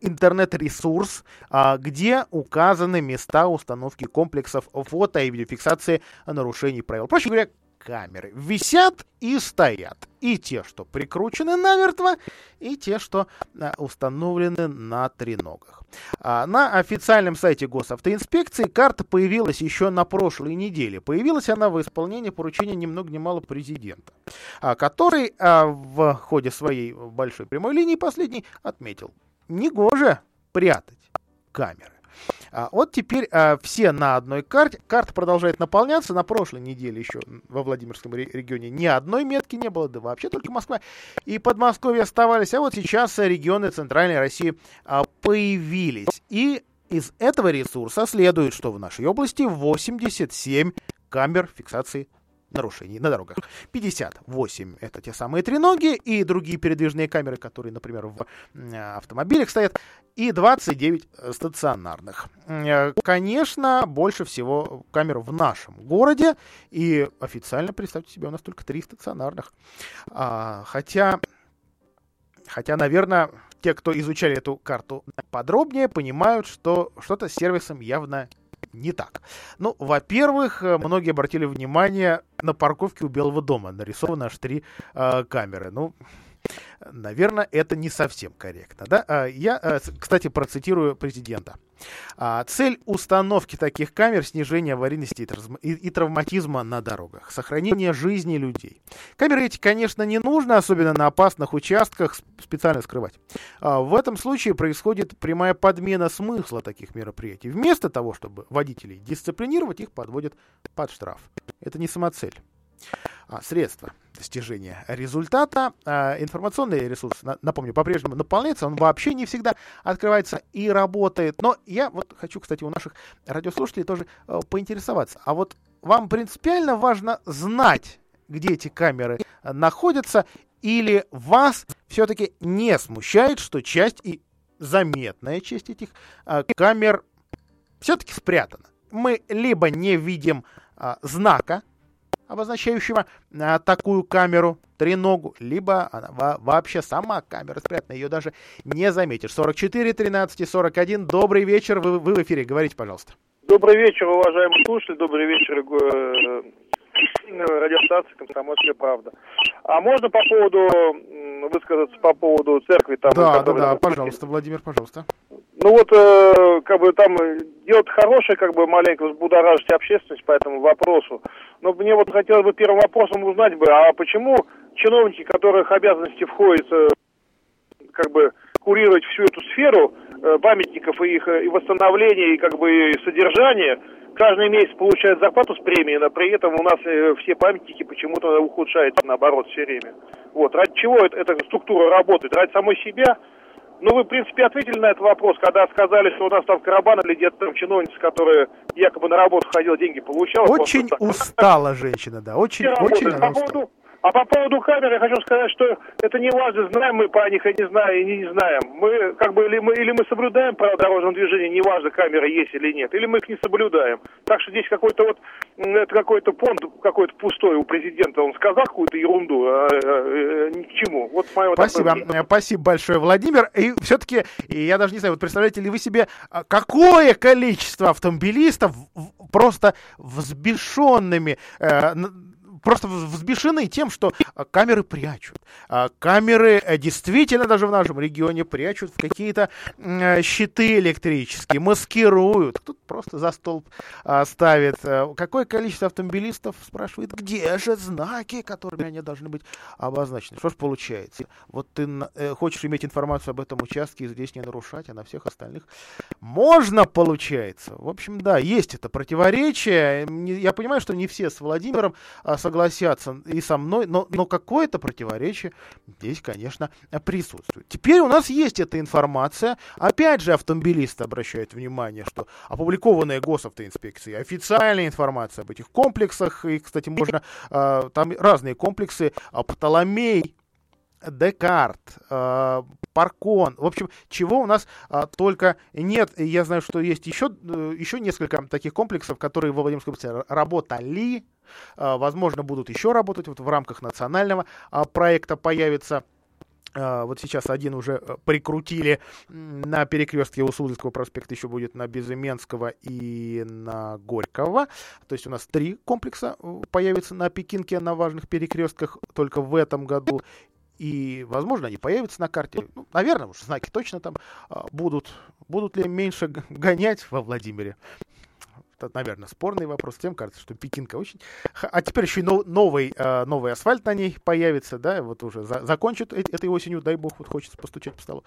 интернет-ресурс, а, где указаны места установки комплексов фото и видеофиксации нарушений правил. Проще говоря, камеры висят и стоят. И те, что прикручены намертво, и те, что а, установлены на треногах. А, на официальном сайте госавтоинспекции карта появилась еще на прошлой неделе. Появилась она в исполнении поручения ни много ни мало президента, а, который в ходе своей большой прямой линии последней отметил, негоже прятать камеры. А, вот теперь а, все на одной карте. Карта продолжает наполняться. На прошлой неделе еще во Владимирском регионе ни одной метки не было, да вообще только Москва и Подмосковье оставались. А вот сейчас регионы Центральной России а, появились. И из этого ресурса следует, что в нашей области 87 камер фиксации нарушений на дорогах. 58 — это те самые треноги и другие передвижные камеры, которые, например, в автомобилях стоят, и 29 э, стационарных. Э, конечно, больше всего камер в нашем городе, и официально, представьте себе, у нас только 3 стационарных. А, хотя, хотя, наверное, те, кто изучали эту карту подробнее, понимают, что что-то с сервисом явно не так. Ну, во-первых, э, многие обратили внимание на парковке у Белого дома. Нарисованы аж три э, камеры. Ну, Наверное, это не совсем корректно. Да? А, я, э, кстати, процитирую президента. А, цель установки таких камер – снижение аварийности и травматизма на дорогах, сохранение жизни людей. Камеры эти, конечно, не нужно, особенно на опасных участках, специально скрывать. А, в этом случае происходит прямая подмена смысла таких мероприятий. Вместо того, чтобы водителей дисциплинировать, их подводят под штраф. Это не самоцель средства достижения результата. А, информационный ресурс, напомню, по-прежнему наполняется, он вообще не всегда открывается и работает. Но я вот хочу, кстати, у наших радиослушателей тоже э, поинтересоваться. А вот вам принципиально важно знать, где эти камеры находятся, или вас все-таки не смущает, что часть и заметная часть этих а, камер все-таки спрятана. Мы либо не видим а, знака обозначающего а, такую камеру, треногу, либо она вообще сама камера спрятана, ее даже не заметишь. 44, 13 и 41. Добрый вечер, вы, вы в эфире, говорите, пожалуйста. Добрый вечер, уважаемые слушатели, добрый вечер, радиостанции «Комсомольская правда». А можно по поводу, высказаться по поводу церкви? Там, да, да, да, пожалуйста, Владимир, пожалуйста. Ну вот, э, как бы там дело хорошее, как бы маленько взбудоражить общественность по этому вопросу. Но мне вот хотелось бы первым вопросом узнать бы, а почему чиновники, которых обязанности входит, э, как бы курировать всю эту сферу э, памятников и их и восстановления, и как бы и содержания, каждый месяц получают зарплату с премией, но при этом у нас э, все памятники почему-то ухудшаются, наоборот, все время. Вот. Ради чего это, эта структура работает? Ради самой себя? Ну, вы, в принципе, ответили на этот вопрос, когда сказали, что у нас там карабан или где-то там чиновница, которая якобы на работу ходила, деньги получала. Очень устала женщина, да, очень, очень она устала. А по поводу камер я хочу сказать, что это не важно, знаем мы по них, я не знаю, и не знаем. Мы как бы или мы или мы соблюдаем правила дорожного движения, неважно, камеры есть или нет, или мы их не соблюдаем. Так что здесь какой-то вот это какой-то понт какой-то пустой у президента, он сказал какую-то ерунду, а, а, а, ни к чему. Вот мое Спасибо, спасибо большое, Владимир. И все-таки, я даже не знаю, вот представляете ли вы себе, а, какое количество автомобилистов просто взбешенными э, просто взбешены тем, что а, камеры прячут. А, камеры э, действительно даже в нашем регионе прячут в какие-то э, щиты электрические, маскируют. Тут просто за столб а, ставит. Э, какое количество автомобилистов спрашивает, где же знаки, которыми они должны быть обозначены? Что ж получается? Вот ты хочешь иметь информацию об этом участке и здесь не нарушать, а на всех остальных можно, получается. В общем, да, есть это противоречие. Я понимаю, что не все с Владимиром согласятся и со мной, но, но какое-то противоречие здесь, конечно, присутствует. Теперь у нас есть эта информация. Опять же, автомобилисты обращают внимание, что опубликованная госавтоинспекцией официальная информация об этих комплексах, и, кстати, можно, э, там разные комплексы, а Птоломей, Декарт, э, Паркон, в общем, чего у нас э, только нет. Я знаю, что есть еще, э, еще несколько таких комплексов, которые во Владимирской области работали, возможно, будут еще работать. Вот в рамках национального э, проекта появится вот сейчас один уже прикрутили на перекрестке у Суздальского проспекта, еще будет на Безыменского и на Горького. То есть у нас три комплекса появятся на Пекинке на важных перекрестках только в этом году. И, возможно, они появятся на карте. Ну, наверное, уж знаки точно там а, будут. Будут ли гонять гонять во Владимире? Это, наверное, спорный вопрос. Тем кажется, что Пекинка очень... А теперь еще и новый, а, новый асфальт на ней появится, да, вот уже за, закончат этой осенью, дай бог, вот хочется постучать по столу.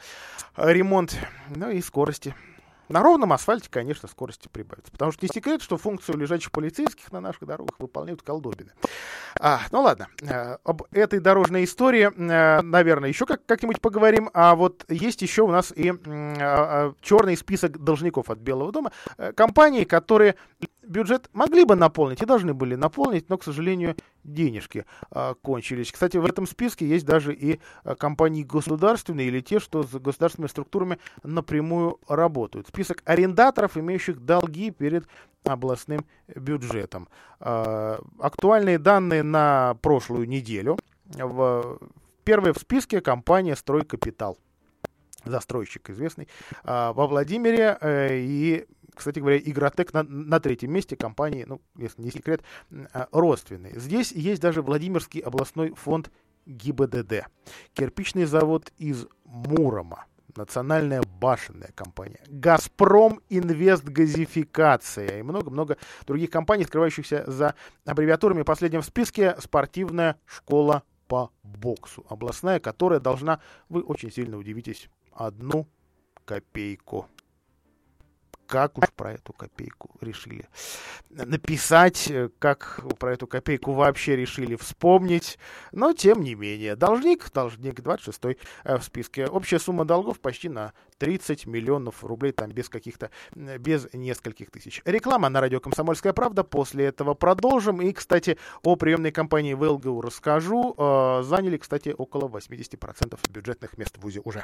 Ремонт, ну и скорости. На ровном асфальте, конечно, скорости прибавится. Потому что не секрет, что функцию лежачих полицейских на наших дорогах выполняют колдобины. А, ну ладно, а, об этой дорожной истории, а, наверное, еще как- как-нибудь поговорим. А вот есть еще у нас и а, а, черный список должников от Белого дома. А, компании, которые бюджет могли бы наполнить и должны были наполнить, но, к сожалению, денежки кончились. Кстати, в этом списке есть даже и компании государственные или те, что с государственными структурами напрямую работают. Список арендаторов, имеющих долги перед областным бюджетом. А, актуальные данные на прошлую неделю. В, первая в списке компания «Стройкапитал» застройщик известный, а, во Владимире. Э, и, кстати говоря, Игротек на, на третьем месте компании, ну, если не секрет, а, родственные. Здесь есть даже Владимирский областной фонд ГИБДД, кирпичный завод из Мурома, национальная башенная компания, Газпром Инвест Газификация и много-много других компаний, скрывающихся за аббревиатурами. Последним в списке спортивная школа по боксу, областная, которая должна, вы очень сильно удивитесь, одну копейку. Как уж про эту копейку решили написать, как про эту копейку вообще решили вспомнить. Но, тем не менее, должник, должник 26 э, в списке. Общая сумма долгов почти на 30 миллионов рублей, там без каких-то, без нескольких тысяч. Реклама на радио «Комсомольская правда». После этого продолжим. И, кстати, о приемной кампании в ЛГУ расскажу. Э, заняли, кстати, около 80% бюджетных мест в ВУЗе уже.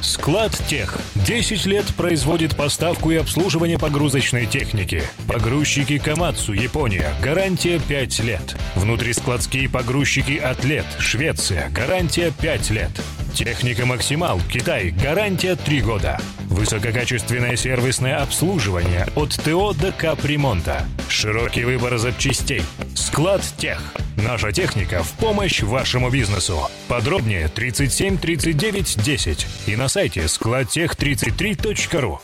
Склад Тех. 10 лет производит поставку и обслуживание погрузочной техники. Погрузчики Камацу, Япония. Гарантия 5 лет. Внутрискладские погрузчики Атлет, Швеция. Гарантия 5 лет. Техника Максимал, Китай. Гарантия 3 года. Высококачественное сервисное обслуживание от ТО до капремонта. Широкий выбор запчастей. Склад Тех. Наша техника в помощь вашему бизнесу. Подробнее 37 39 10 и на сайте складтех33.ру.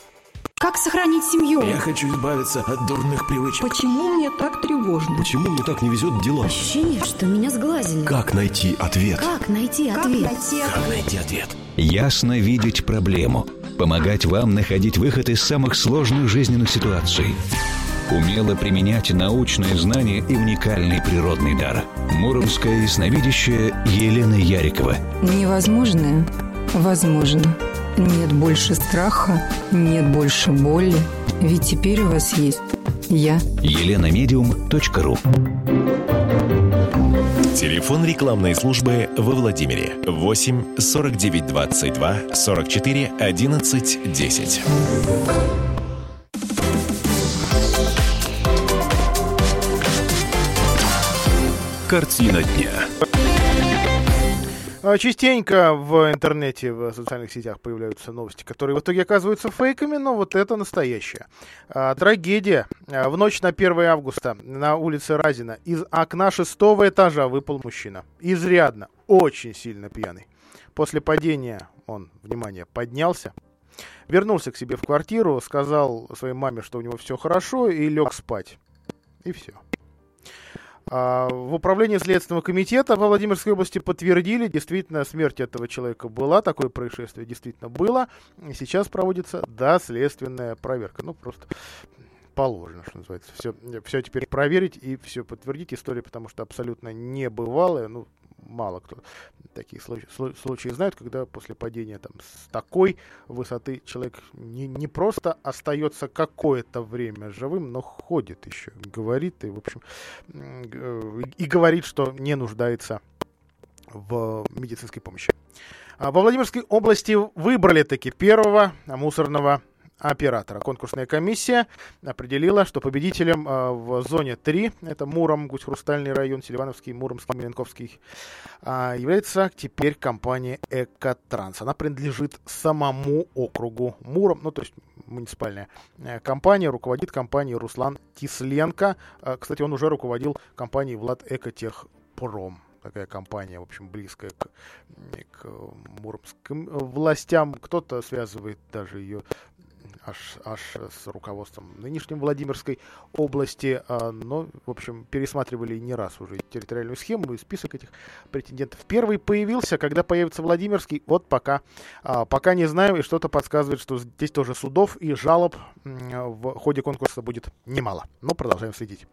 Как сохранить семью? Я хочу избавиться от дурных привычек. Почему мне так тревожно? Почему мне так не везет в делах? Ощущение, что меня сглазили. Как найти ответ? Как найти Как ответ? найти Как найти ответ? Ясно видеть проблему. Помогать вам находить выход из самых сложных жизненных ситуаций. Умело применять научные знания и уникальный природный дар. Муромская ясновидящая Елена Ярикова. Невозможное возможно. Нет больше страха, нет больше боли. Ведь теперь у вас есть я. еленамедиум.ру Телефон рекламной службы во Владимире 8 49 22 44 11 10. Картина дня. А, Частенько в интернете, в социальных сетях появляются новости, которые в итоге оказываются фейками, но вот это настоящее. А, Трагедия. А, В ночь на 1 августа на улице Разина из окна шестого этажа выпал мужчина. Изрядно, очень сильно пьяный. После падения он, внимание, поднялся, вернулся к себе в квартиру, сказал своей маме, что у него все хорошо, и лег спать. И все. А, В управлении Следственного комитета во Владимирской области подтвердили, действительно, смерть этого человека была, такое происшествие действительно было. И сейчас проводится доследственная проверка. Ну, просто положено, что называется. Все, все теперь проверить и все подтвердить историю, потому что абсолютно небывалая. Ну, мало кто такие случаи, слу- случаи знает, когда после падения там с такой высоты человек не, не просто остается какое-то время живым, но ходит еще, говорит и, в общем, и говорит, что не нуждается в медицинской помощи. А Во Владимирской области выбрали таки первого мусорного оператора. Конкурсная комиссия определила, что победителем э, в зоне 3, это Муром, Гусь-Хрустальный район, Селивановский, Муромский, Маленковский, а, является теперь компания Экотранс. Она принадлежит самому округу Муром, ну то есть муниципальная э, компания, руководит компанией Руслан Тисленко. Э, Кстати, он уже руководил компанией Влад Экотехпром такая компания, в общем, близкая к, к муромским властям. Кто-то связывает даже ее аж, аж с руководством нынешней Владимирской области. а, Но, в общем, пересматривали не раз уже территориальную схему и список этих претендентов. Первый появился, когда появится Владимирский. Вот пока, а, пока не знаю, и что-то подсказывает, что здесь тоже судов и жалоб в ходе конкурса будет немало. Но продолжаем следить.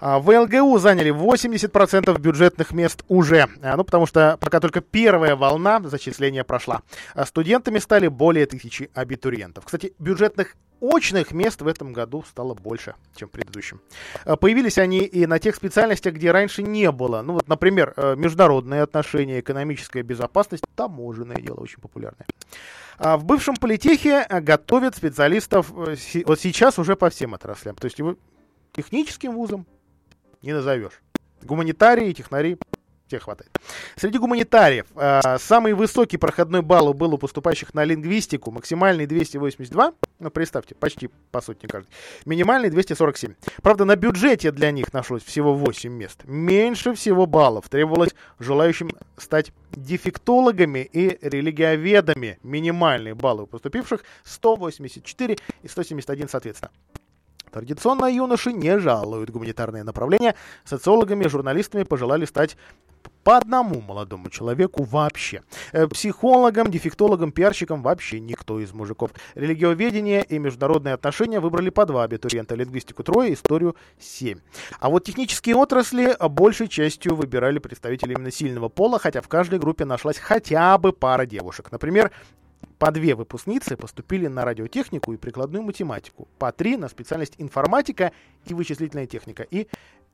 А, В ЛГУ заняли 80% бюджетных мест уже. Ну, потому что пока только первая волна зачисления прошла. Студентами стали более тысячи абитуриентов. Кстати, бюджетных очных мест в этом году стало больше, чем в предыдущем. А, Появились они и на тех специальностях, где раньше не было. Ну вот, например, э, международные отношения, экономическая безопасность, таможенное дело очень популярное. А В бывшем политехе э, готовят специалистов э, вот сейчас уже по всем отраслям. То есть его техническим вузом не назовешь. Гуманитарии, технари, всех хватает. Среди гуманитариев э, самый высокий проходной балл был у поступающих на лингвистику, максимальный 282, ну представьте, почти по сотне каждый, минимальный 247. Правда, на бюджете для них нашлось всего 8 мест. Меньше всего баллов требовалось желающим стать дефектологами и религиоведами. Минимальные баллы у поступивших 184 и 171 соответственно. Традиционно юноши не жалуют гуманитарные направления. Социологами, журналистами пожелали стать по одному молодому человеку вообще. Э, Психологом, дефектологом, пиарщиком вообще никто из мужиков. Религиоведение и международные отношения выбрали по два абитуриента. Лингвистику трое, историю семь. А вот технические отрасли а, большей частью выбирали представители именно сильного пола, хотя в каждой группе нашлась хотя бы пара девушек. Например, по две выпускницы поступили на радиотехнику и прикладную математику, по три на специальность информатика и вычислительная техника, и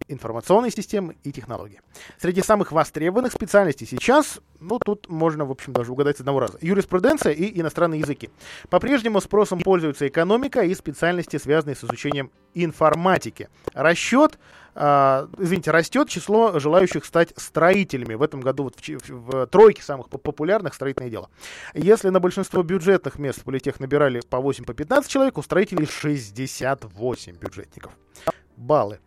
информационные системы и технологии. Среди самых востребованных специальностей сейчас, ну, тут можно, в общем, даже угадать с одного раза. Юриспруденция и иностранные языки. По-прежнему спросом пользуются экономика и специальности, связанные с изучением информатики. Расчет, э, извините, растет число желающих стать строителями. В этом году вот в, в, в тройке самых популярных строительное дело. Если на большинство бюджетных мест в политех набирали по 8-15 по 15 человек, у строителей 68 бюджетников. Баллы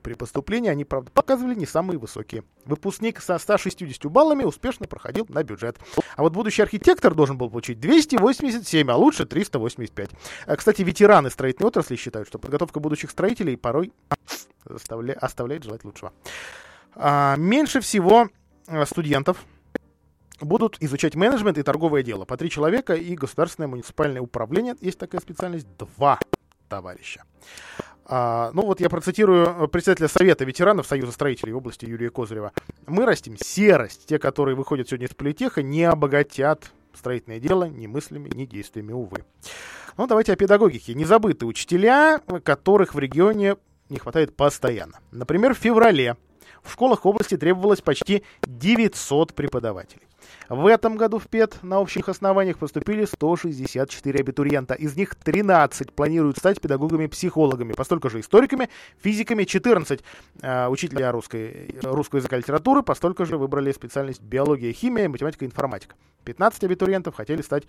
при поступлении они, правда, показывали не самые высокие. Выпускник со 160 баллами успешно проходил на бюджет. А вот будущий архитектор должен был получить 287, а лучше 385. А, кстати, ветераны строительной отрасли считают, что подготовка будущих строителей порой оставля... оставляет желать лучшего. А, меньше всего а, студентов будут изучать менеджмент и торговое дело. По три человека и государственное муниципальное управление. Есть такая специальность. Два товарища. А, ну вот я процитирую председателя Совета ветеранов Союза строителей области Юрия Козырева. Мы растим серость. Те, которые выходят сегодня из политеха, не обогатят строительное дело ни мыслями, ни действиями, увы. Ну, давайте о педагогике. Не забыты учителя, которых в регионе не хватает постоянно. Например, в феврале в школах области требовалось почти 900 преподавателей. В этом году в ПЕД на общих основаниях поступили 164 абитуриента. Из них 13 планируют стать педагогами-психологами, постолько же историками, физиками 14 э, учителей русской, русского языка и литературы, постолько же выбрали специальность биология, химия, математика информатика. 15 абитуриентов хотели стать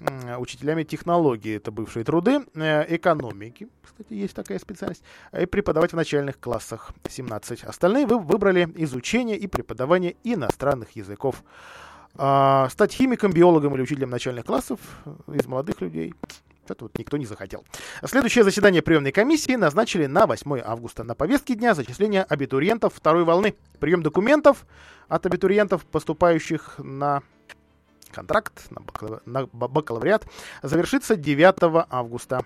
э, учителями технологии, это бывшие труды, э, экономики, кстати, есть такая специальность, и преподавать в начальных классах 17. Остальные вы выбрали изучение и преподавание иностранных языков. А, стать химиком, биологом или учителем начальных классов из молодых людей это вот никто не захотел. Следующее заседание приемной комиссии назначили на 8 августа. На повестке дня зачисление абитуриентов второй волны. Прием документов от абитуриентов, поступающих на контракт, на бакалавриат, завершится 9 августа.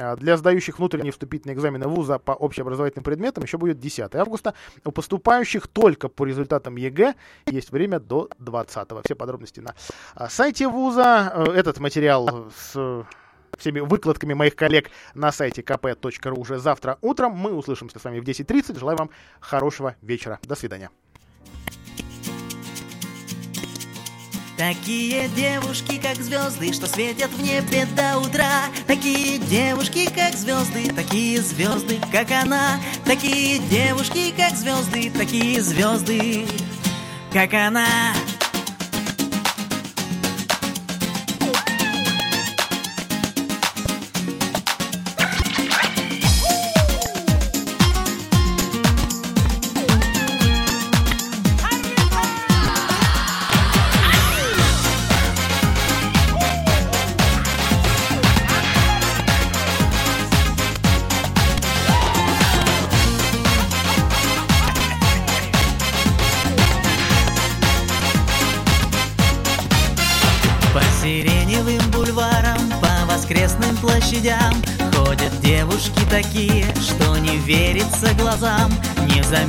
А, для сдающих внутренние вступительные экзамены вуза по общеобразовательным предметам еще будет 10 августа. У поступающих только по результатам ЕГЭ есть время до 20. Все подробности на а, сайте вуза. Э, этот материал с всеми выкладками моих коллег на сайте kp.ru уже завтра утром. Мы услышимся с вами в 10.30. Желаю вам хорошего вечера. До свидания. Такие девушки, как звезды, что светят в небе до утра. Такие девушки, как звезды, такие звезды, как она. Такие девушки, как звезды, такие звезды, как она.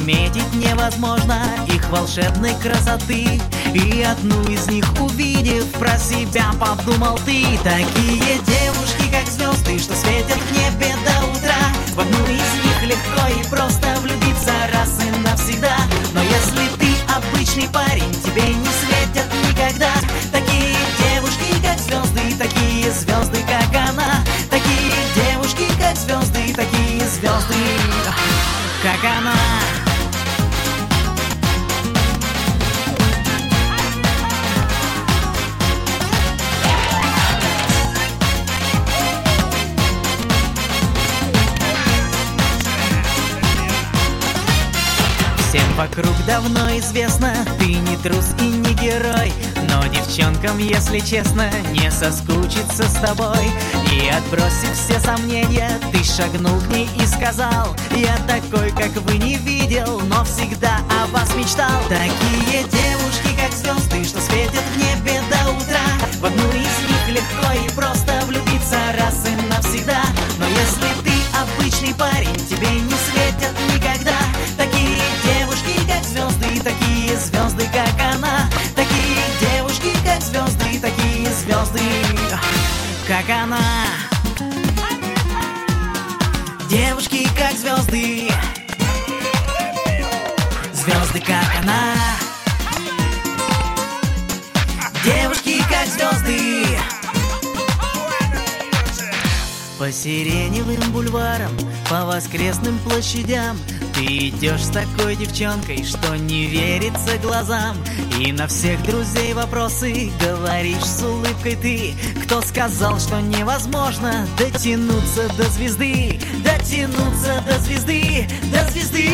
Заметить невозможно их волшебной красоты. И одну из них увидев, про себя подумал ты Такие девушки, как звезды, что светят в небе до утра В одну из них легко и просто влюбиться раз и навсегда. Но если ты обычный парень, тебе не светят никогда. Такие вокруг давно известно, ты не трус и не герой Но девчонкам, если честно, не соскучиться с тобой. И отбросив все сомнения, ты шагнул к ней и сказал Я такой, как вы не видел, но всегда о вас мечтал Такие девушки, как звезды, что светят в небе до утра. В одну из них легко и просто влюбиться как она Девушки, как звезды. Звезды, как она. Девушки, как звезды. По сиреневым бульварам, по воскресным площадям Ты идешь с такой девчонкой, что не верится глазам. И на всех друзей вопросы говоришь с улыбкой ты. Кто сказал, что невозможно дотянуться до звезды? Дотянуться до звезды, до звезды.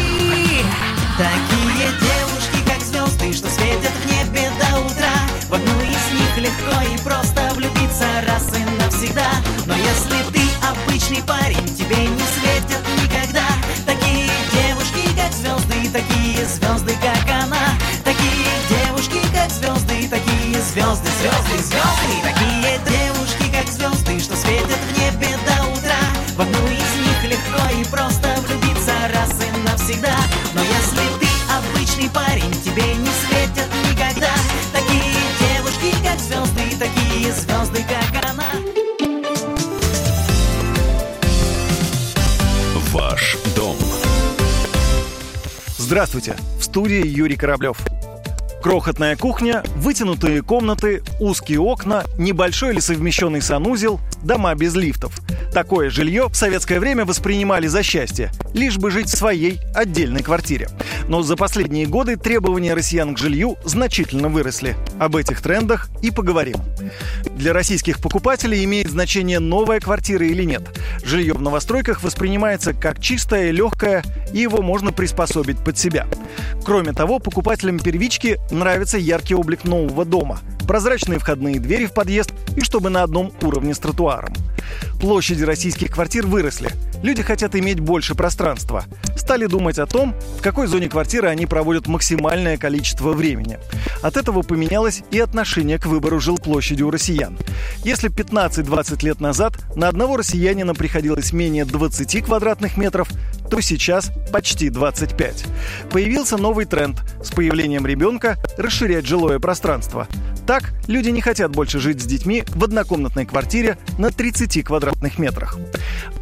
Такие девушки, как звезды, что светят в небе до утра. В одну из них легко и просто влюбиться раз и навсегда. Но если ты обычный парень, звезды, звезды, звезды. Такие девушки, как звезды, что светят в небе до утра. В одну из них легко и просто влюбиться раз и навсегда. Но если ты обычный парень, тебе не светят никогда. Такие девушки, как звезды, такие звезды, как она. Ваш дом. Здравствуйте, в студии Юрий Кораблев. Крохотная кухня, вытянутые комнаты, узкие окна, небольшой или совмещенный санузел, дома без лифтов. Такое жилье в советское время воспринимали за счастье, лишь бы жить в своей отдельной квартире. Но за последние годы требования россиян к жилью значительно выросли. Об этих трендах и поговорим. Для российских покупателей имеет значение новая квартира или нет. Жилье в новостройках воспринимается как чистое, легкое, и его можно приспособить под себя. Кроме того, покупателям первички нравится яркий облик нового дома, прозрачные входные двери в подъезд и чтобы на одном уровне с тротуаром. Площади российских квартир выросли. Люди хотят иметь больше пространства. Стали думать о том, в какой зоне квартиры они проводят максимальное количество времени. От этого поменялось и отношение к выбору жилплощади у россиян. Если 15-20 лет назад на одного россиянина приходилось менее 20 квадратных метров, то сейчас почти 25. Появился новый тренд – с появлением ребенка расширять жилое пространство. Так, люди не хотят больше жить с детьми в однокомнатной квартире на 30 квадратных метрах.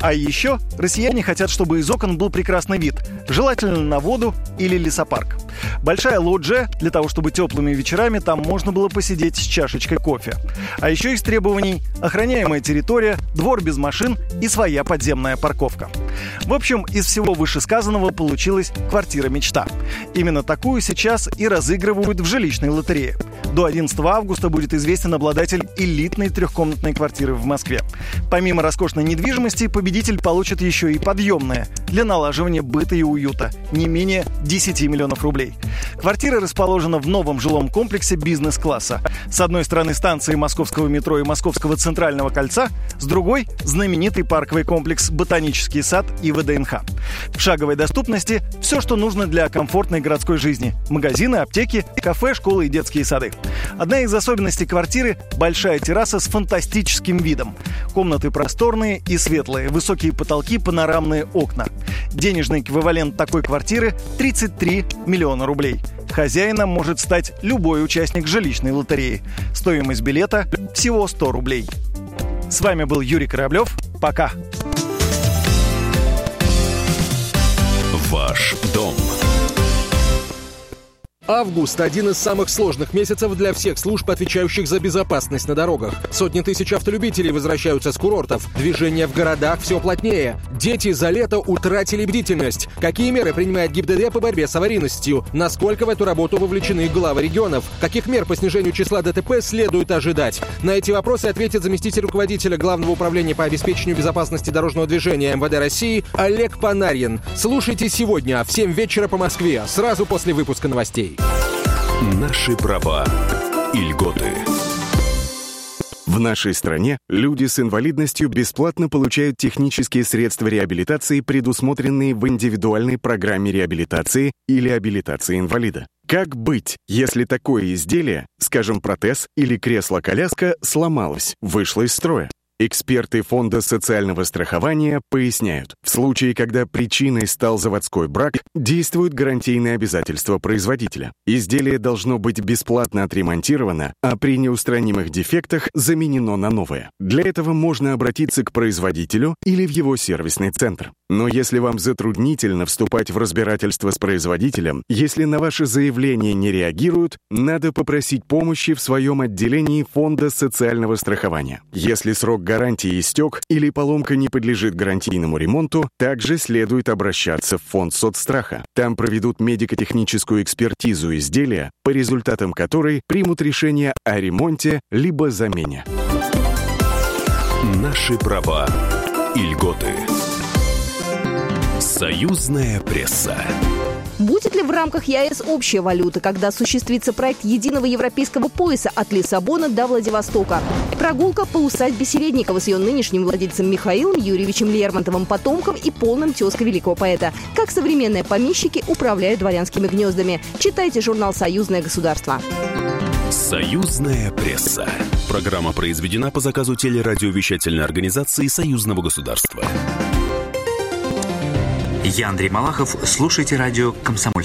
А еще россияне хотят, чтобы из окон был прекрасный вид, желательно на воду или лесопарк. Большая лоджия для того, чтобы теплыми вечерами там можно было посидеть с чашечкой кофе. А еще из требований – охраняемая территория, двор без машин и своя подземная парковка. В общем, из всего вышесказанного получилась квартира-мечта. Именно такую сейчас и разыгрывают в жилищной лотерее. До 11 августа будет известен обладатель элитной трехкомнатной квартиры в Москве. Помимо роскошной недвижимости, победитель получит еще и подъемное для налаживания быта и уюта – не менее 10 миллионов рублей. Квартира расположена в новом жилом комплексе бизнес-класса. С одной стороны станции московского метро и московского центрального кольца, с другой – знаменитый парковый комплекс «Ботанический сад» и ВДНХ. В шаговой доступности все, что нужно для комфортной городской жизни – магазины, аптеки, кафе, школы и детские сады. Одна из особенностей квартиры – большая терраса с фантастическим видом. Комнаты просторные и светлые, высокие потолки, панорамные окна. Денежный эквивалент такой квартиры – 33 миллиона рублей. Хозяином может стать любой участник жилищной лотереи. Стоимость билета – всего 100 рублей. С вами был Юрий Кораблев. Пока. Ваш дом. Август – один из самых сложных месяцев для всех служб, отвечающих за безопасность на дорогах. Сотни тысяч автолюбителей возвращаются с курортов. Движение в городах все плотнее. Дети за лето утратили бдительность. Какие меры принимает ГИБДД по борьбе с аварийностью? Насколько в эту работу вовлечены главы регионов? Каких мер по снижению числа ДТП следует ожидать? На эти вопросы ответит заместитель руководителя Главного управления по обеспечению безопасности дорожного движения МВД России Олег Панарин. Слушайте сегодня в 7 вечера по Москве, сразу после выпуска новостей. Наши права и льготы. В нашей стране люди с инвалидностью бесплатно получают технические средства реабилитации, предусмотренные в индивидуальной программе реабилитации или абилитации инвалида. Как быть, если такое изделие, скажем, протез или кресло-коляска, сломалось, вышло из строя? Эксперты Фонда социального страхования поясняют, в случае, когда причиной стал заводской брак, действуют гарантийные обязательства производителя. Изделие должно быть бесплатно отремонтировано, а при неустранимых дефектах заменено на новое. Для этого можно обратиться к производителю или в его сервисный центр. Но если вам затруднительно вступать в разбирательство с производителем, если на ваше заявление не реагируют, надо попросить помощи в своем отделении Фонда социального страхования. Если срок гарантии истек или поломка не подлежит гарантийному ремонту, также следует обращаться в Фонд соцстраха. Там проведут медико-техническую экспертизу изделия, по результатам которой примут решение о ремонте либо замене. Наши права и льготы. Союзная пресса. Будет ли в рамках ЕАЭС общая валюта, когда осуществится проект единого европейского пояса от Лиссабона до Владивостока? Прогулка по усадьбе Середникова с ее нынешним владельцем Михаилом Юрьевичем Лермонтовым, потомком и полным тезкой великого поэта. Как современные помещики управляют дворянскими гнездами. Читайте журнал «Союзное государство». Союзная пресса. Программа произведена по заказу телерадиовещательной организации Союзного государства. Я Андрей Малахов. Слушайте радио «Комсомольская